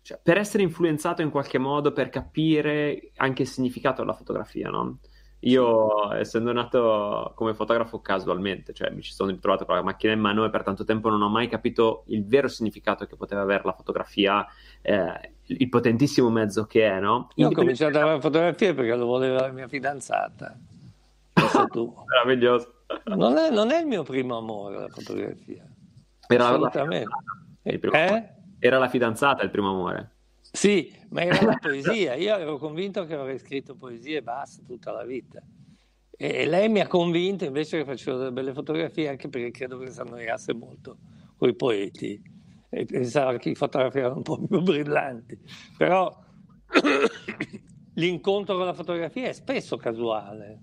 cioè, per essere influenzato in qualche modo, per capire anche il significato della fotografia, no? Io, essendo nato come fotografo casualmente, cioè mi ci sono ritrovato con la macchina in mano e per tanto tempo non ho mai capito il vero significato che poteva avere la fotografia, eh, il potentissimo mezzo che è, no? Io ho cominciato a fare fotografie perché lo voleva la mia fidanzata. tu. Meraviglioso. Non è, non è, il mio primo amore la fotografia. Era Assolutamente. La eh? Era la fidanzata il primo amore. Sì, ma era la poesia. Io ero convinto che avrei scritto poesia e basta tutta la vita. E lei mi ha convinto invece che facevo delle belle fotografie, anche perché credo che si annoiasse molto con i poeti e pensava che i fotografi erano un po' più brillanti. Però l'incontro con la fotografia è spesso casuale.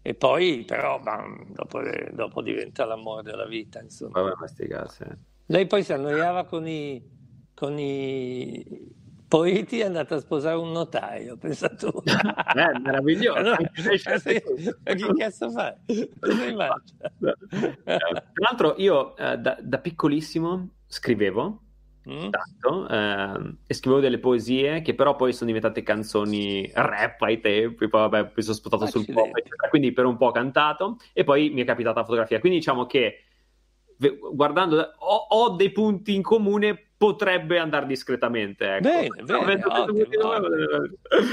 E poi, però, bam, dopo, dopo, diventa l'amore della vita. Insomma. Vabbè, masticare, eh. Lei poi si annoiava con i, con i poeti è andata a sposare un notaio, pensa tu. eh, meraviglioso. Allora, che cazzo fa? Tra l'altro io eh, da, da, piccolissimo scrivevo mm? tanto eh, e scrivevo delle poesie che però poi sono diventate canzoni rap ai tempi, poi vabbè, poi sono spostato sul pop, eccetera. quindi per un po' ho cantato e poi mi è capitata la fotografia. Quindi diciamo che guardando ho, ho, dei punti in comune potrebbe andare discretamente ecco. bene, bene ottimo, ottimo.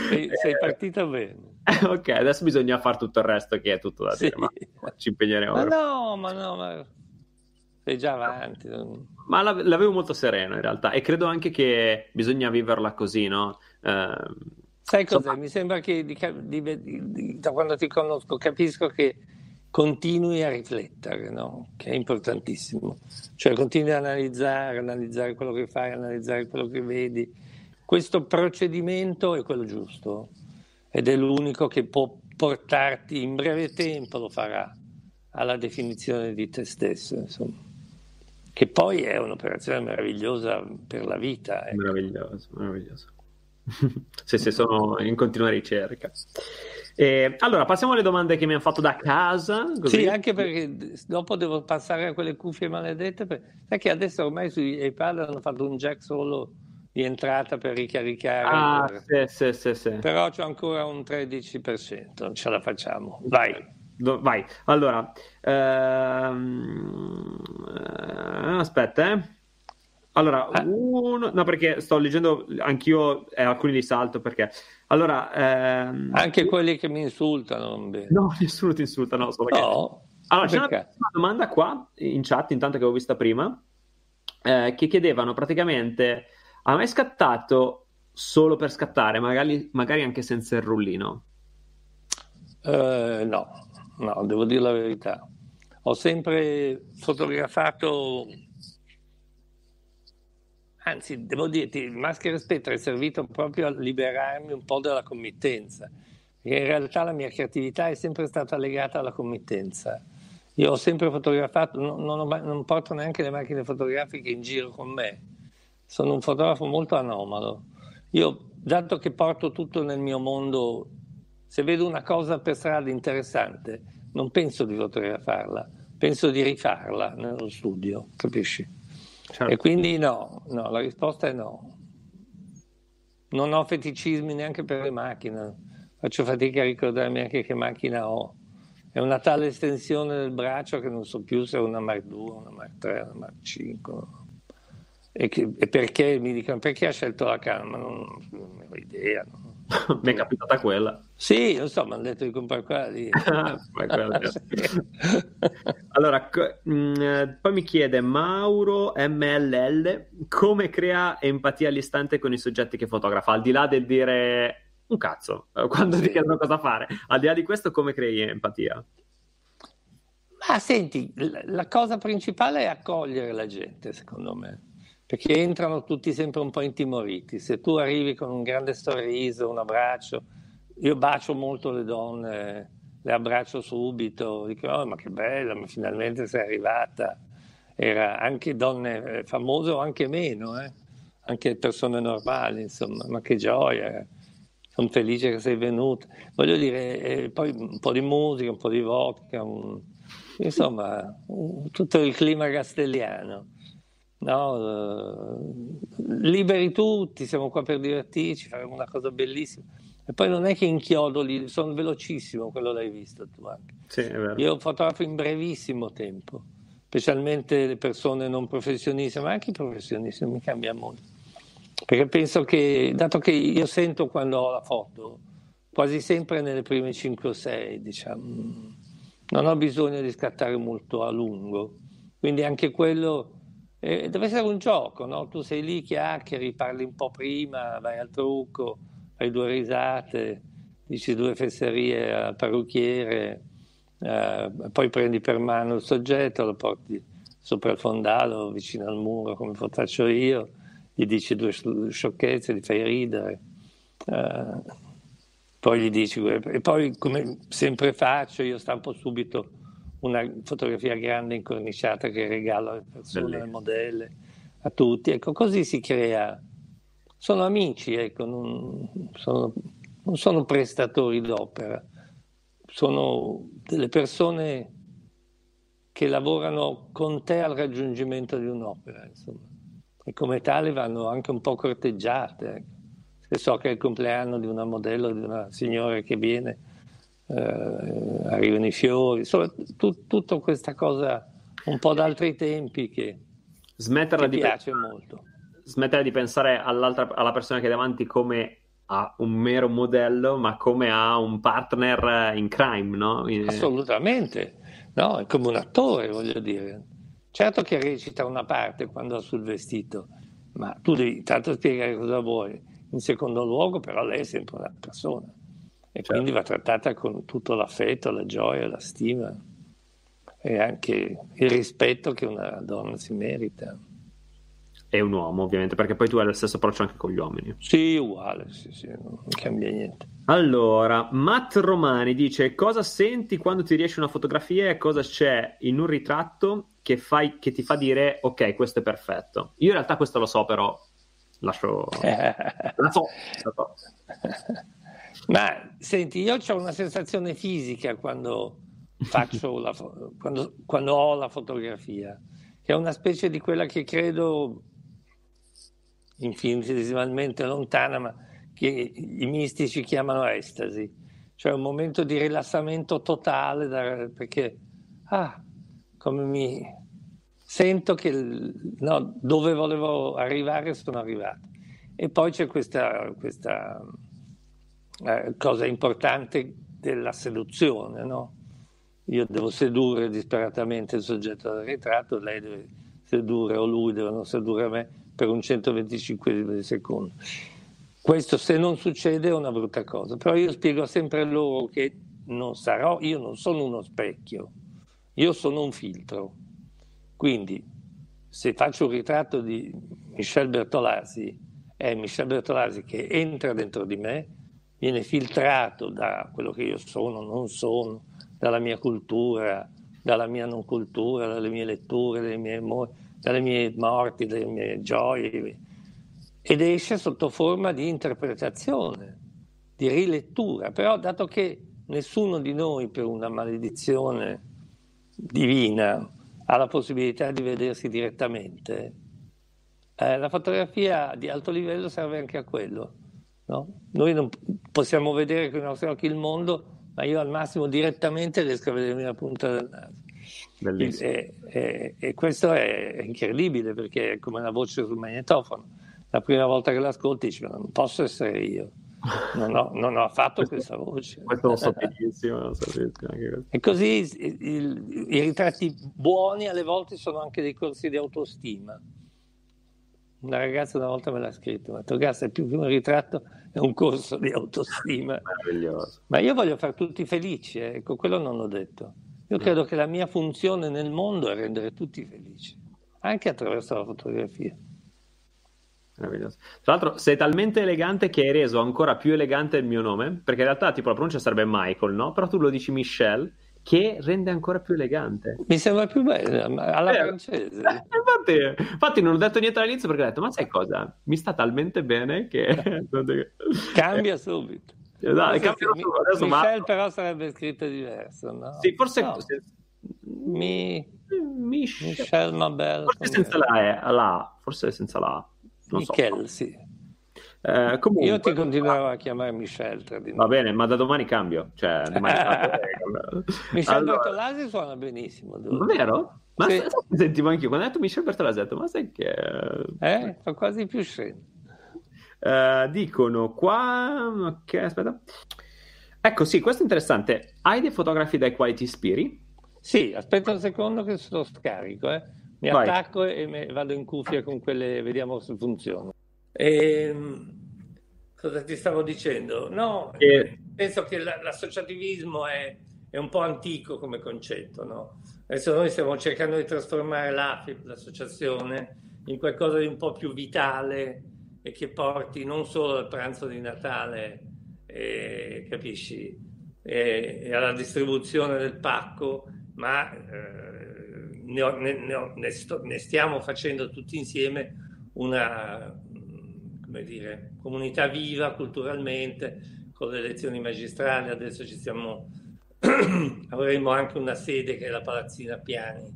Sei, sei, partito bene ok adesso bisogna fare tutto il resto che è tutto da dire sì. ma ci impegneremo ma no ma no ma sei già avanti ma l'avevo molto sereno in realtà e credo anche che bisogna viverla così no eh, sai cosa insomma... mi sembra che di, di, di, da quando ti conosco capisco che continui a riflettere, no? che è importantissimo. Cioè continui a analizzare, analizzare quello che fai, analizzare quello che vedi. Questo procedimento è quello giusto ed è l'unico che può portarti in breve tempo, lo farà, alla definizione di te stesso, insomma. Che poi è un'operazione meravigliosa per la vita. Ecco. Meraviglioso, meraviglioso. se, se sono in continua ricerca. Eh, allora, passiamo alle domande che mi hanno fatto da casa. Così. Sì, anche perché dopo devo passare a quelle cuffie maledette. Per... Sai che adesso ormai sui iPad hanno fatto un jack solo di entrata per ricaricare. Ah, per... Sì, sì, sì, Però c'è ancora un 13%, non ce la facciamo. Vai. vai. Allora, ehm... aspetta, eh. Allora, ah. uno, no, perché sto leggendo anch'io eh, alcuni li salto perché. Allora, ehm... anche quelli che mi insultano. No, nessuno ti insulta, no. Solo no. Allora, c'è una, domanda qua in chat, intanto che avevo vista prima, eh, che chiedevano praticamente: ha mai scattato solo per scattare, magari, magari anche senza il rullino? Uh, no, no, devo dire la verità. Ho sempre fotografato anzi devo dirti, il Maschera Spettra è servito proprio a liberarmi un po' dalla committenza, perché in realtà la mia creatività è sempre stata legata alla committenza. Io ho sempre fotografato, non, non, ho, non porto neanche le macchine fotografiche in giro con me, sono un fotografo molto anomalo. Io, dato che porto tutto nel mio mondo, se vedo una cosa per strada interessante, non penso di fotografarla, penso di rifarla nello studio, capisci? Certo. E quindi no, no, la risposta è no. Non ho feticismi neanche per le macchine, faccio fatica a ricordarmi anche che macchina ho. È una tale estensione del braccio che non so più se è una Mark 2, una Mark 3, una Mark 5. E, che, e perché mi dicono perché ha scelto la Canon? Non, non ho idea. No? Mi è capitata quella. Sì, lo so, mi hanno detto di comprare quella lì. allora, mh, mm, poi mi chiede Mauro MLL come crea empatia all'istante con i soggetti che fotografa, al di là del dire un cazzo eh, quando sì. ti chiedono cosa fare, al di là di questo come crei empatia? Ma senti, la cosa principale è accogliere la gente, secondo me perché entrano tutti sempre un po' intimoriti. Se tu arrivi con un grande sorriso, un abbraccio, io bacio molto le donne, le abbraccio subito, dico oh, ma che bella, ma finalmente sei arrivata. Era anche donne eh, famose o anche meno, eh? anche persone normali, insomma, ma che gioia. Sono felice che sei venuta. Voglio dire, eh, poi un po' di musica, un po' di vodka, un, insomma, un, tutto il clima castelliano no? liberi tutti, siamo qua per divertirci, faremo una cosa bellissima. E poi non è che inchiodoli, sono velocissimo, quello l'hai visto tu anche. Sì, Io fotografo in brevissimo tempo, specialmente le persone non professioniste, ma anche i professionisti, non mi cambia molto. Perché penso che, dato che io sento quando ho la foto, quasi sempre nelle prime 5 o 6, diciamo, non ho bisogno di scattare molto a lungo. Quindi anche quello eh, deve essere un gioco, no? Tu sei lì, chiacchieri, parli un po' prima, vai al trucco, fai due risate, dici due fesserie al parrucchiere, eh, poi prendi per mano il soggetto, lo porti sopra il fondale vicino al muro come faccio io, gli dici due sciocchezze, li fai ridere. Eh, poi gli dici, e poi come sempre faccio, io stampo subito una fotografia grande incorniciata che regalo alle persone, alle modelle, a tutti. Ecco, così si crea. Sono amici, ecco, non sono, non sono prestatori d'opera, sono delle persone che lavorano con te al raggiungimento di un'opera, insomma. E come tale vanno anche un po' corteggiate. Ecco. Se so che è il compleanno di una modella, di una signora che viene, arrivano i fiori, insomma tu, tutta questa cosa un po' d'altri tempi che, smetterla che di piace pe- molto. Smettere di pensare alla persona che è davanti come a un mero modello, ma come a un partner in crime, no? Assolutamente, no? È come un attore, voglio dire. Certo che recita una parte quando ha sul vestito, ma tu devi tanto spiegare cosa vuoi. In secondo luogo, però, lei è sempre una persona e certo. quindi va trattata con tutto l'affetto, la gioia, la stima e anche il rispetto che una donna si merita. E un uomo, ovviamente, perché poi tu hai lo stesso approccio anche con gli uomini. Sì, uguale, sì, sì, non cambia niente. Allora, Matt Romani dice: Cosa senti quando ti riesce una fotografia e cosa c'è in un ritratto che, fai, che ti fa dire ok, questo è perfetto? Io in realtà questo lo so, però lascio. la so. La so. Ma senti, io ho una sensazione fisica quando la, quando, quando ho la fotografia, che è una specie di quella che credo infinitesimalmente lontana, ma che i mistici chiamano estasi, cioè un momento di rilassamento totale, da, perché, ah, come mi sento che no, dove volevo arrivare sono arrivato. E poi c'è questa, questa eh, cosa importante della seduzione, no? Io devo sedurre disperatamente il soggetto del ritratto, lei deve sedurre o lui devono sedurre me per un 125 di secondo. Questo se non succede è una brutta cosa, però io spiego sempre loro che non sarò, io non sono uno specchio, io sono un filtro. Quindi se faccio un ritratto di Michel Bertolasi, è Michel Bertolasi che entra dentro di me, viene filtrato da quello che io sono, non sono, dalla mia cultura, dalla mia non cultura, dalle mie letture, dalle mie, dalle mie morti, dalle mie gioie, ed esce sotto forma di interpretazione, di rilettura. Però dato che nessuno di noi per una maledizione divina ha la possibilità di vedersi direttamente, eh, la fotografia di alto livello serve anche a quello. No? Noi non possiamo vedere con i nostri occhi il mondo, ma io al massimo direttamente riesco a vedermi la punta del naso. E, e, e, questo è incredibile perché è come una voce sul magnetofono. La prima volta che l'ascolti dici, ma non posso essere io. Non ho, non ho affatto questa voce. Questo lo so benissimo, lo so E così il, il, i ritratti buoni alle volte sono anche dei corsi di autostima. Una ragazza una volta me l'ha scritto, mi ha detto Gas è più che un ritratto, è un corso di autostima. Ma io voglio fare tutti felici, eh. ecco, quello non l'ho detto. Io mm. credo che la mia funzione nel mondo è rendere tutti felici, anche attraverso la fotografia. Meraviglioso. Tra l'altro sei talmente elegante che hai reso ancora più elegante il mio nome, perché in realtà tipo la pronuncia sarebbe Michael, no? Però tu lo dici Michelle che rende ancora più elegante. Mi sembra più bello, alla eh, francese. infatti, infatti, non ho detto niente all'inizio perché ho detto, ma sai cosa? Mi sta talmente bene che... Cambia subito. Dai, cambia subito. Adesso Michel ma... però sarebbe scritto diverso, no? Sì, forse... No. Se... Mi... Michel, Michel Mabel. Forse senza la, E, la forse senza la Non Michel, so. sì. Eh, comunque, Io ti continuerò a chiamare Michel. Va bene, ma da domani cambio. Cioè, Michel allora... Bertolasi suona benissimo. Vero? Ma sì. sentivo anch'io quando ho detto Michel Bertolasi, ho detto, ma sai che... Eh, fa quasi più scena. Uh, dicono qua... Ok, aspetta. Ecco, sì, questo è interessante. Hai dei fotografi dai quali ti ispiri? Sì, aspetta un secondo che lo scarico. Eh. Mi Vai. attacco e vado in cuffia con quelle, vediamo se funziona. E, ehm, cosa ti stavo dicendo? No, e... penso che l'associativismo è, è, un po' antico come concetto. No? Adesso noi stiamo cercando di trasformare l'AFIP, l'associazione, in qualcosa di un po' più vitale e che porti non solo al pranzo di Natale, eh, capisci, e, e, alla distribuzione del pacco, ma eh, ne, ne, ne, sto, ne stiamo facendo tutti insieme una, come dire, comunità viva culturalmente, con le elezioni magistrali, adesso ci stiamo, avremo anche una sede che è la Palazzina Piani,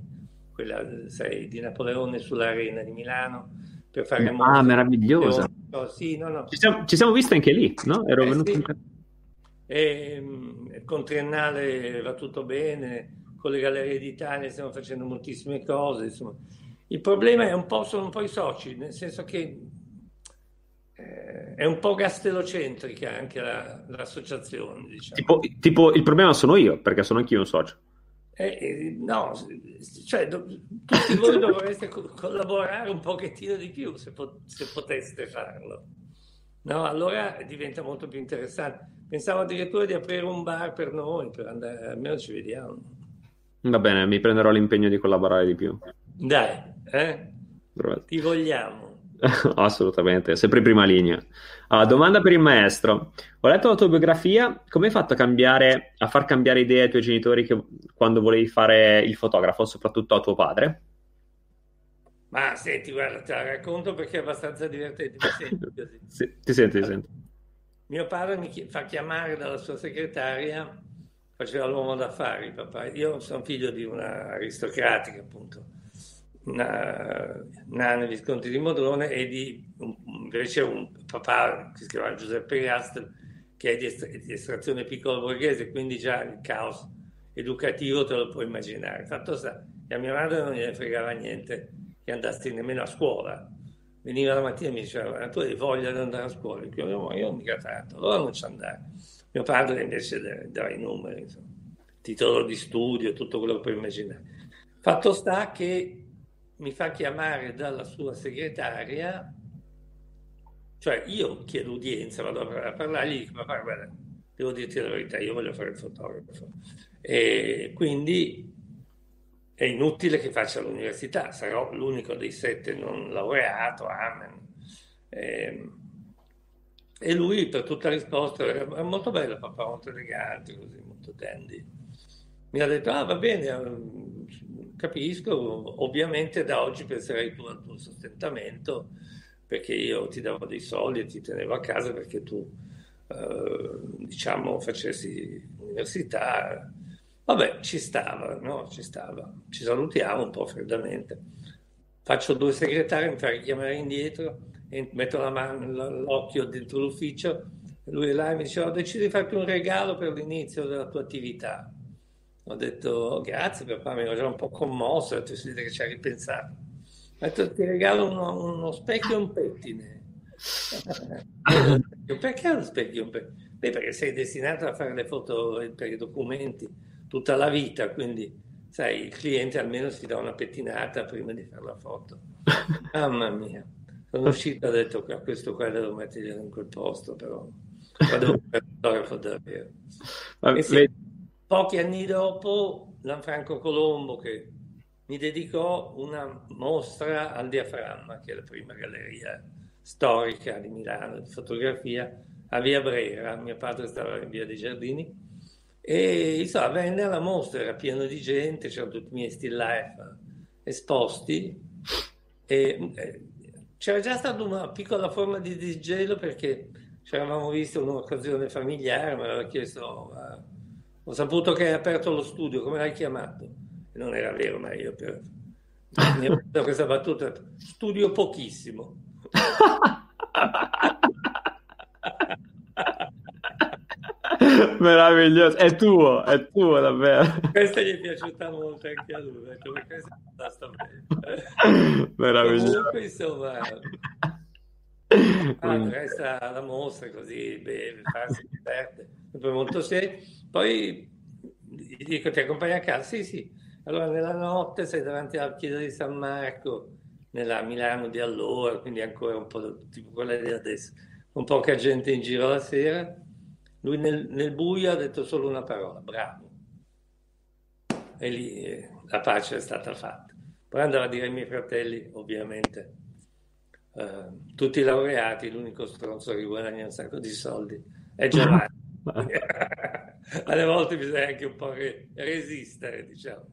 quella sai, di Napoleone sull'Arena di Milano, per fare... Ah, meravigliosa! Oh, sì, no, no. Ci siamo, ci siamo visti anche lì, no? Ero eh, venuto sì. in... E, ehm, con Triennale va tutto bene, con le Gallerie d'Italia stiamo facendo moltissime cose, insomma. Il problema è un po', sono un po' i soci, nel senso che eh, è un po' gastelocentrica anche la, l'associazione. Diciamo. Tipo, tipo, il problema sono io, perché sono anch'io un socio. Eh, eh, no, cioè, do, tutti voi dovreste co- collaborare un pochettino di più se, po- se poteste farlo. No, allora diventa molto più interessante. Pensavo addirittura di aprire un bar per noi, per andare, almeno ci vediamo. Va bene, mi prenderò l'impegno di collaborare di più. Dai, eh? Ti vogliamo. Assolutamente, sempre in prima linea. Allora, domanda per il maestro. Ho letto la tua biografia, come hai fatto a, cambiare, a far cambiare idea ai tuoi genitori che, quando volevi fare il fotografo, soprattutto a tuo padre? Ma senti, guarda, te la racconto perché è abbastanza divertente. Ti sento così. sì, ti sento, ti sento. Mio padre mi fa chiamare dalla sua segretaria, faceva l'uomo d'affari, papà. Io sono figlio di una aristocratica, appunto Nane Visconti di Modrone e di invece un papà che si chiama Giuseppe Gastel che è di, est- di estrazione piccolo borghese, quindi già il caos educativo te lo puoi immaginare. Fatto sta e a mia madre non gliene fregava niente che andassi nemmeno a scuola. Veniva la mattina e mi diceva, tu hai voglia di andare a scuola? Io, io, io non mica tanto, allora non ci andare. Mio padre invece dava i numeri, insomma, titolo di studio, tutto quello che puoi immaginare. Fatto sta che mi fa chiamare dalla sua segretaria, cioè io chiedo udienza, vado a parlargli, dico, ma guarda, devo dirti la verità, io voglio fare il fotografo. E quindi è inutile che faccia l'università, sarò l'unico dei sette non laureato, amen. E, ehm, e lui per tutta risposta era molto bello, papà, molto elegante, così, molto dandy. Mi ha detto, ah va bene, ehm, capisco, ovviamente da oggi penserai tu al tuo sostentamento, perché io ti davo dei soldi e ti tenevo a casa perché tu, eh, diciamo, facessi università, Vabbè, ci stava, no? Ci stava. Ci salutiamo un po' freddamente. Faccio due segretari, mi fa richiamare indietro, metto la mano, l'occhio dentro l'ufficio, lui è là e mi dice, ho deciso di farti un regalo per l'inizio della tua attività. Ho detto, grazie papà, mi ero già un po' commosso, ho detto, si vede che ci ha ripensato. Ho detto, ti regalo uno, uno specchio e un pettine. perché uno specchio e un pettine? Beh, perché sei destinato a fare le foto per i documenti tutta la vita, quindi sai, il cliente almeno si dà una pettinata prima di fare la foto. Mamma mia, sono uscito e ho detto che a questo qua devo mettere in quel posto, però ma devo fare fotografo davvero. E sì, pochi anni dopo, Lanfranco Colombo che mi dedicò una mostra al diaframma, che è la prima galleria storica di Milano di fotografia, a Via Brera. Mio padre stava in Via dei Giardini e insomma, venne alla mostra, era pieno di gente, c'erano tutti i miei still life esposti. E, eh, c'era già stata una piccola forma di disgelo perché ci eravamo visti un'occasione familiare, mi aveva chiesto, uh, ho saputo che hai aperto lo studio, come l'hai chiamato? Non era vero, ma io per... mi ho fatto questa battuta, studio pochissimo. Meraviglioso, è tuo, è tuo davvero. Questa gli è piaciuta molto anche a lui, ecco, perché sta bene. Meraviglioso. Comunque, insomma, ah, resta la mostra così, beve, farsi diverte, sempre molto serio. Poi gli dico, ti accompagni a casa? Sì, sì. Allora nella notte sei davanti alla chiesa di San Marco, nella Milano di allora, quindi ancora un po' tipo quella di adesso, con poca gente in giro la sera lui nel, nel buio ha detto solo una parola, bravo. E lì eh, la pace è stata fatta. Poi andava a dire ai miei fratelli, ovviamente, eh, tutti laureati, l'unico stronzo che guadagna un sacco di soldi è Giovanni. Alle volte bisogna anche un po' re- resistere, diciamo.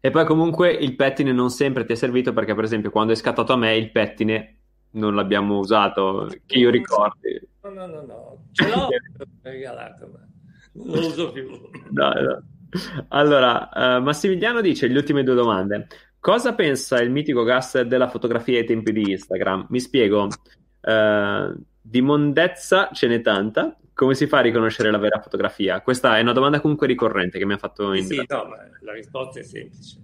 E poi comunque il pettine non sempre ti è servito perché per esempio quando è scattato a me il pettine non l'abbiamo usato, che io ricordi. No, no, no, no. ce l'ho regalato, ma non lo uso più. no, no. Allora, uh, Massimiliano dice le ultime due domande. Cosa pensa il mitico Gasser della fotografia ai tempi di Instagram? Mi spiego. Uh, di mondezza ce n'è tanta. Come si fa a riconoscere la vera fotografia? Questa è una domanda comunque ricorrente che mi ha fatto in. Sì, sì no, la risposta è semplice.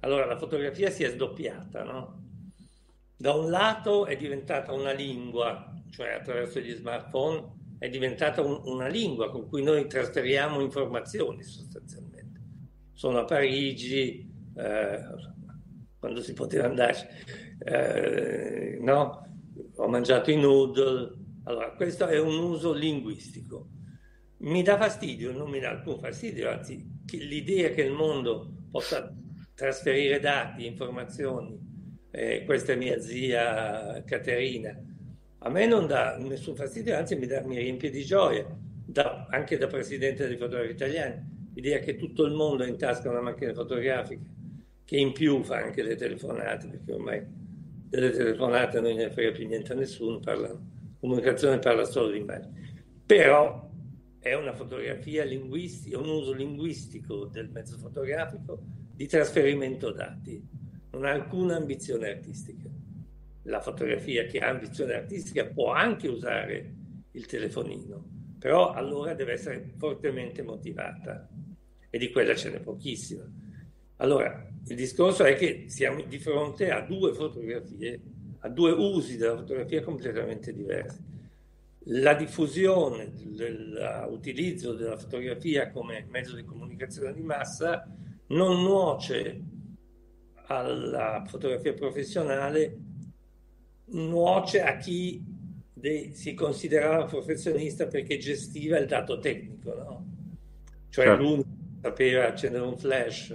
Allora, la fotografia si è sdoppiata, no? Da un lato è diventata una lingua, cioè attraverso gli smartphone è diventata un, una lingua con cui noi trasferiamo informazioni sostanzialmente. Sono a Parigi, eh, quando si poteva andarci, eh, no? ho mangiato i noodle. Allora, questo è un uso linguistico. Mi dà fastidio, non mi dà alcun fastidio, anzi l'idea che il mondo possa trasferire dati, informazioni eh, questa è mia zia Caterina. A me non dà nessun fastidio, anzi mi, dà, mi riempie di gioia, da, anche da presidente dei fotografi italiani, l'idea che tutto il mondo ha in tasca una macchina fotografica, che in più fa anche le telefonate, perché ormai delle telefonate non ne frega più niente a nessuno, parla, comunicazione parla solo di immagini. Però è una fotografia linguistica, un uso linguistico del mezzo fotografico di trasferimento dati non ha alcuna ambizione artistica. La fotografia che ha ambizione artistica può anche usare il telefonino, però allora deve essere fortemente motivata e di quella ce n'è pochissima. Allora, il discorso è che siamo di fronte a due fotografie, a due usi della fotografia completamente diversi. La diffusione, l'utilizzo della fotografia come mezzo di comunicazione di massa non nuoce alla fotografia professionale, nuoce a chi de- si considerava professionista perché gestiva il dato tecnico, no? Cioè certo. lui sapeva accendere un flash.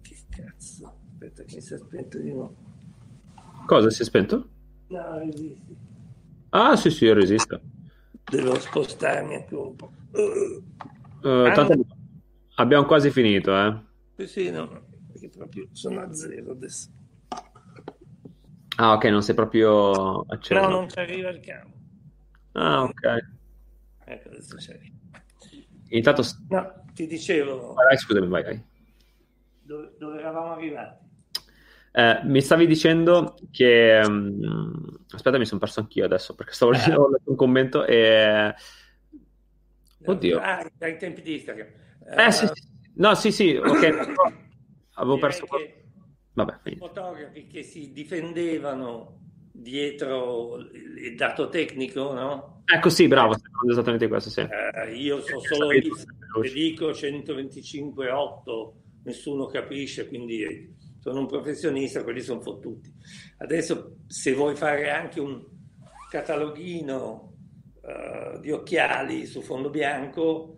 Che cazzo? Aspetta che si è spento di nuovo. Cosa si è spento? No, resisti. Ah, sì, sì, resisto. Devo spostarmi anche un po'. Uh, tanto abbiamo quasi finito, eh. Sì, sì, no, perché proprio sono a zero adesso. Ah, ok, non sei proprio acceso. No, non ci arriva il cavo. Ah, ok. Ecco, adesso c'è. Intanto... No, ti dicevo... Vai, scusami, vai, vai. Dove, dove eravamo arrivati? Eh, mi stavi dicendo che... Um, aspetta, mi sono perso anch'io adesso perché stavo leggendo eh. un commento e... Oddio. Ah, dai tempi di Instagram. Eh, uh, sì, sì. No, sì, sì, ok. Avevo perso... Che Vabbè, I fotografi che si difendevano dietro il dato tecnico, no? Ecco sì, bravo, esattamente questo, sì. Eh, io so solo se dico 125.8, nessuno capisce, quindi sono un professionista, quelli sono fottuti. Adesso se vuoi fare anche un cataloghino uh, di occhiali su fondo bianco,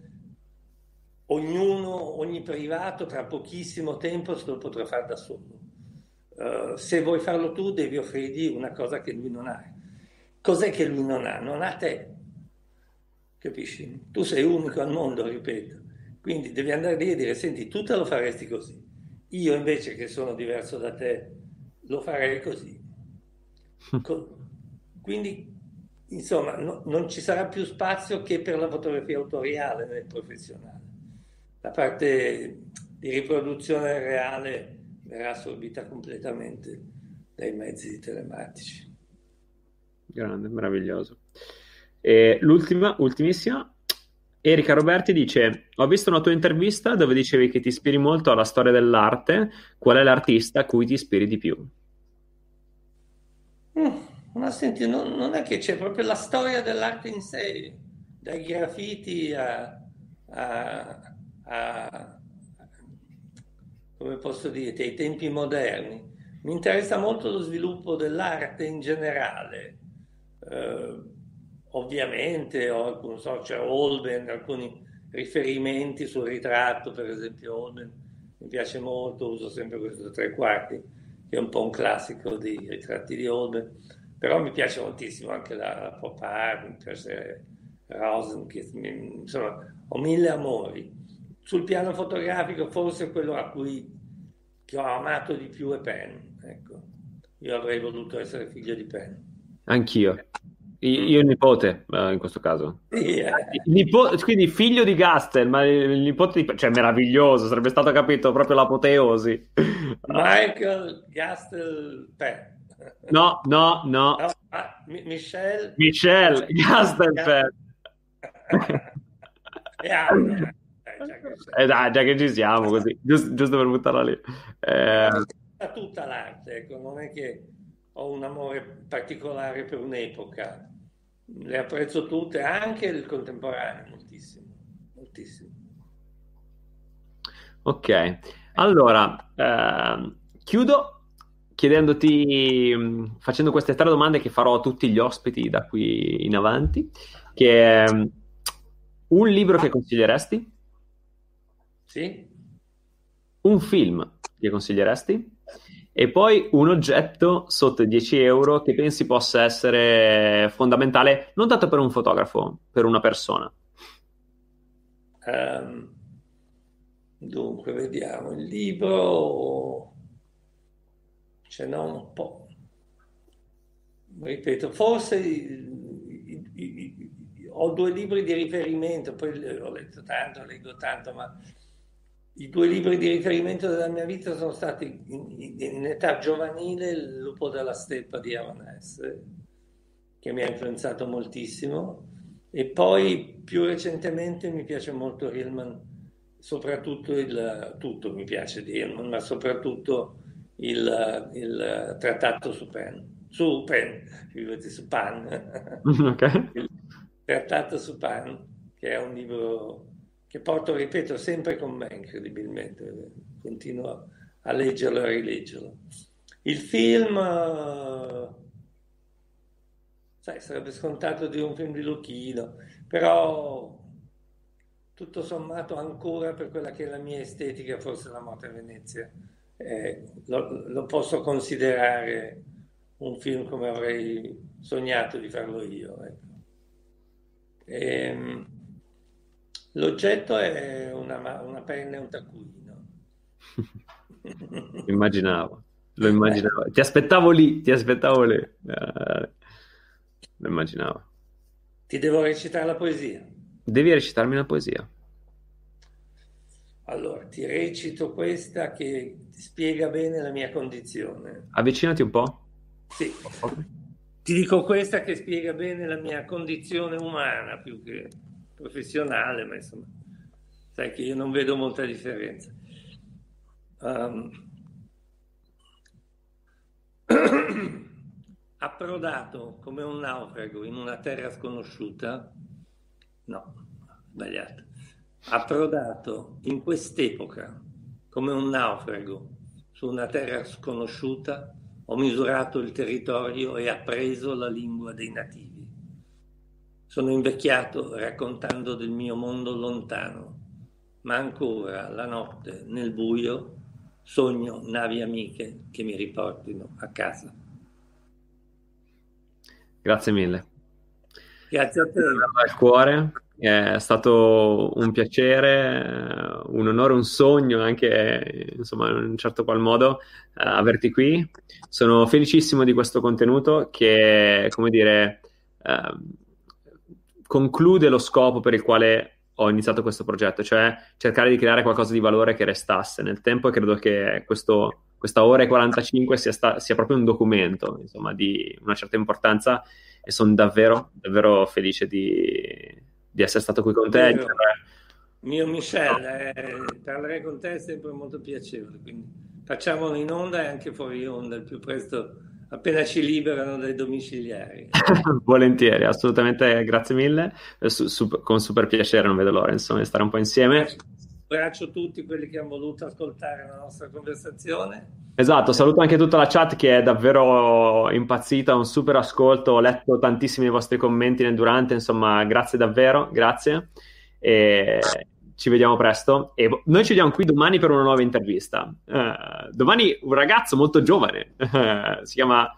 ognuno, ogni privato tra pochissimo tempo se lo potrà fare da solo. Uh, se vuoi farlo tu devi offrirgli una cosa che lui non ha. Cos'è che lui non ha? Non ha te. Capisci? Tu sei unico al mondo, ripeto. Quindi devi andare lì e dire, senti, tu te lo faresti così. Io invece che sono diverso da te, lo farei così. Quindi, insomma, no, non ci sarà più spazio che per la fotografia autoriale nel professionale. La parte di riproduzione reale verrà assorbita completamente dai mezzi telematici. Grande, meraviglioso. E l'ultima, ultimissima, Erika Roberti dice: Ho visto una tua intervista dove dicevi che ti ispiri molto alla storia dell'arte. Qual è l'artista a cui ti ispiri di più? Mm, ma senti, non, non, è che c'è proprio la storia dell'arte in sé, dai graffiti a, a, a come posso dire, ai tempi moderni. Mi interessa molto lo sviluppo dell'arte in generale. Eh, ovviamente ho, so, c'è Holben, alcuni riferimenti sul ritratto, per esempio Holben mi piace molto, uso sempre questo tre quarti, che è un po' un classico dei ritratti di Holben, però mi piace moltissimo anche la, la pop art, mi piace Rosen, che, insomma, ho mille amori. Sul piano fotografico forse quello a cui che ho amato di più è Penn. Ecco. Io avrei voluto essere figlio di Penn. Anch'io. Io il nipote, uh, in questo caso. Yeah. Nipo- quindi figlio di Gastel, ma il nipote di... Cioè, meraviglioso, sarebbe stato capito proprio l'apoteosi. Michael Gastel. No, no, no. no ah, Michel. Michel Gastel Penn. e altro. Eh dai, già che ci siamo così, giusto, giusto per buttarla lì. Eh... Tutta l'arte, ecco, non è che ho un amore particolare per un'epoca, le apprezzo tutte, anche il contemporaneo, moltissimo, moltissimo. Ok, allora, eh, chiudo chiedendoti, facendo queste tre domande che farò a tutti gli ospiti da qui in avanti, che è un libro che consiglieresti? Sì. Un film che consiglieresti? E poi un oggetto sotto i 10 euro che pensi possa essere fondamentale, non tanto per un fotografo, per una persona. Um, dunque, vediamo il libro. Ce n'ho un po'. Ripeto, forse i, i, i, ho due libri di riferimento, poi ho letto tanto, leggo tanto, ma i due libri di riferimento della mia vita sono stati in, in età giovanile Il lupo della steppa di Avanes, che mi ha influenzato moltissimo, e poi più recentemente mi piace molto Rillman soprattutto il tutto mi piace dire, ma soprattutto il, il trattato su Pen, su Pen, su Pan, okay. il trattato su Pan, che è un libro che porto, ripeto, sempre con me, incredibilmente, continuo a leggerlo e a rileggerlo. Il film, sai, sarebbe scontato di un film di Lucchino, però tutto sommato ancora per quella che è la mia estetica, forse la morte a Venezia, eh, lo, lo, posso considerare un film come avrei sognato di farlo io. Ecco. E, ehm, l'oggetto è una, una penna e un taccuino. Immaginavo, lo immaginavo. Ti aspettavo lì, ti aspettavo lì. Eh, lo immaginavo. Ti devo recitare la poesia. Devi recitarmi una poesia. Allora, ti recito questa che spiega bene la mia condizione. Avvicinati un po'. Sì. Ti dico questa che spiega bene la mia condizione umana più che professionale, ma insomma, sai che io non vedo molta differenza. Um, approdato come un naufrago in una terra sconosciuta, no, sbagliato, approdato in quest'epoca come un naufrago su una terra sconosciuta, ho misurato il territorio e appreso la lingua dei nativi. Sono invecchiato raccontando del mio mondo lontano, ma ancora la notte nel buio sogno navi amiche che mi riportino a casa. Grazie mille. Grazie a te. Dal cuore, è stato un piacere, un onore, un sogno anche, insomma, in un certo qual modo, uh, averti qui. Sono felicissimo di questo contenuto che, come dire, uh, conclude lo scopo per il quale ho iniziato questo progetto, cioè cercare di creare qualcosa di valore che restasse nel tempo e credo che questo, questa ora e 45 sia, sta, sia proprio un documento, insomma, di una certa importanza e sono davvero, davvero felice di, di essere stato qui con te. Mio, mio Michel, eh, parlare con te è sempre molto piacevole, quindi facciamolo in onda e anche fuori onda il più presto, appena ci liberano dai domiciliari. Volentieri, assolutamente, grazie mille, eh, su, su, con super piacere, non vedo l'ora insomma, di stare un po' insieme. Abbraccio tutti quelli che hanno voluto ascoltare la nostra conversazione Esatto, saluto anche tutta la chat che è davvero impazzita, un super ascolto, ho letto tantissimi vostri commenti nel durante, insomma, grazie davvero, grazie. E ci vediamo presto e noi ci vediamo qui domani per una nuova intervista. Uh, domani un ragazzo molto giovane, uh, si chiama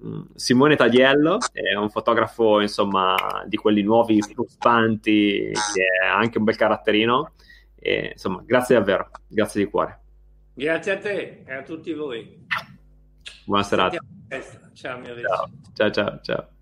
um, Simone Tagliello, è un fotografo, insomma, di quelli nuovi, fruspanti, che ha anche un bel caratterino. E, insomma, grazie davvero, grazie di cuore. Grazie a te e a tutti voi. Buona serata. Ciao, mio ciao, ciao, ciao, ciao.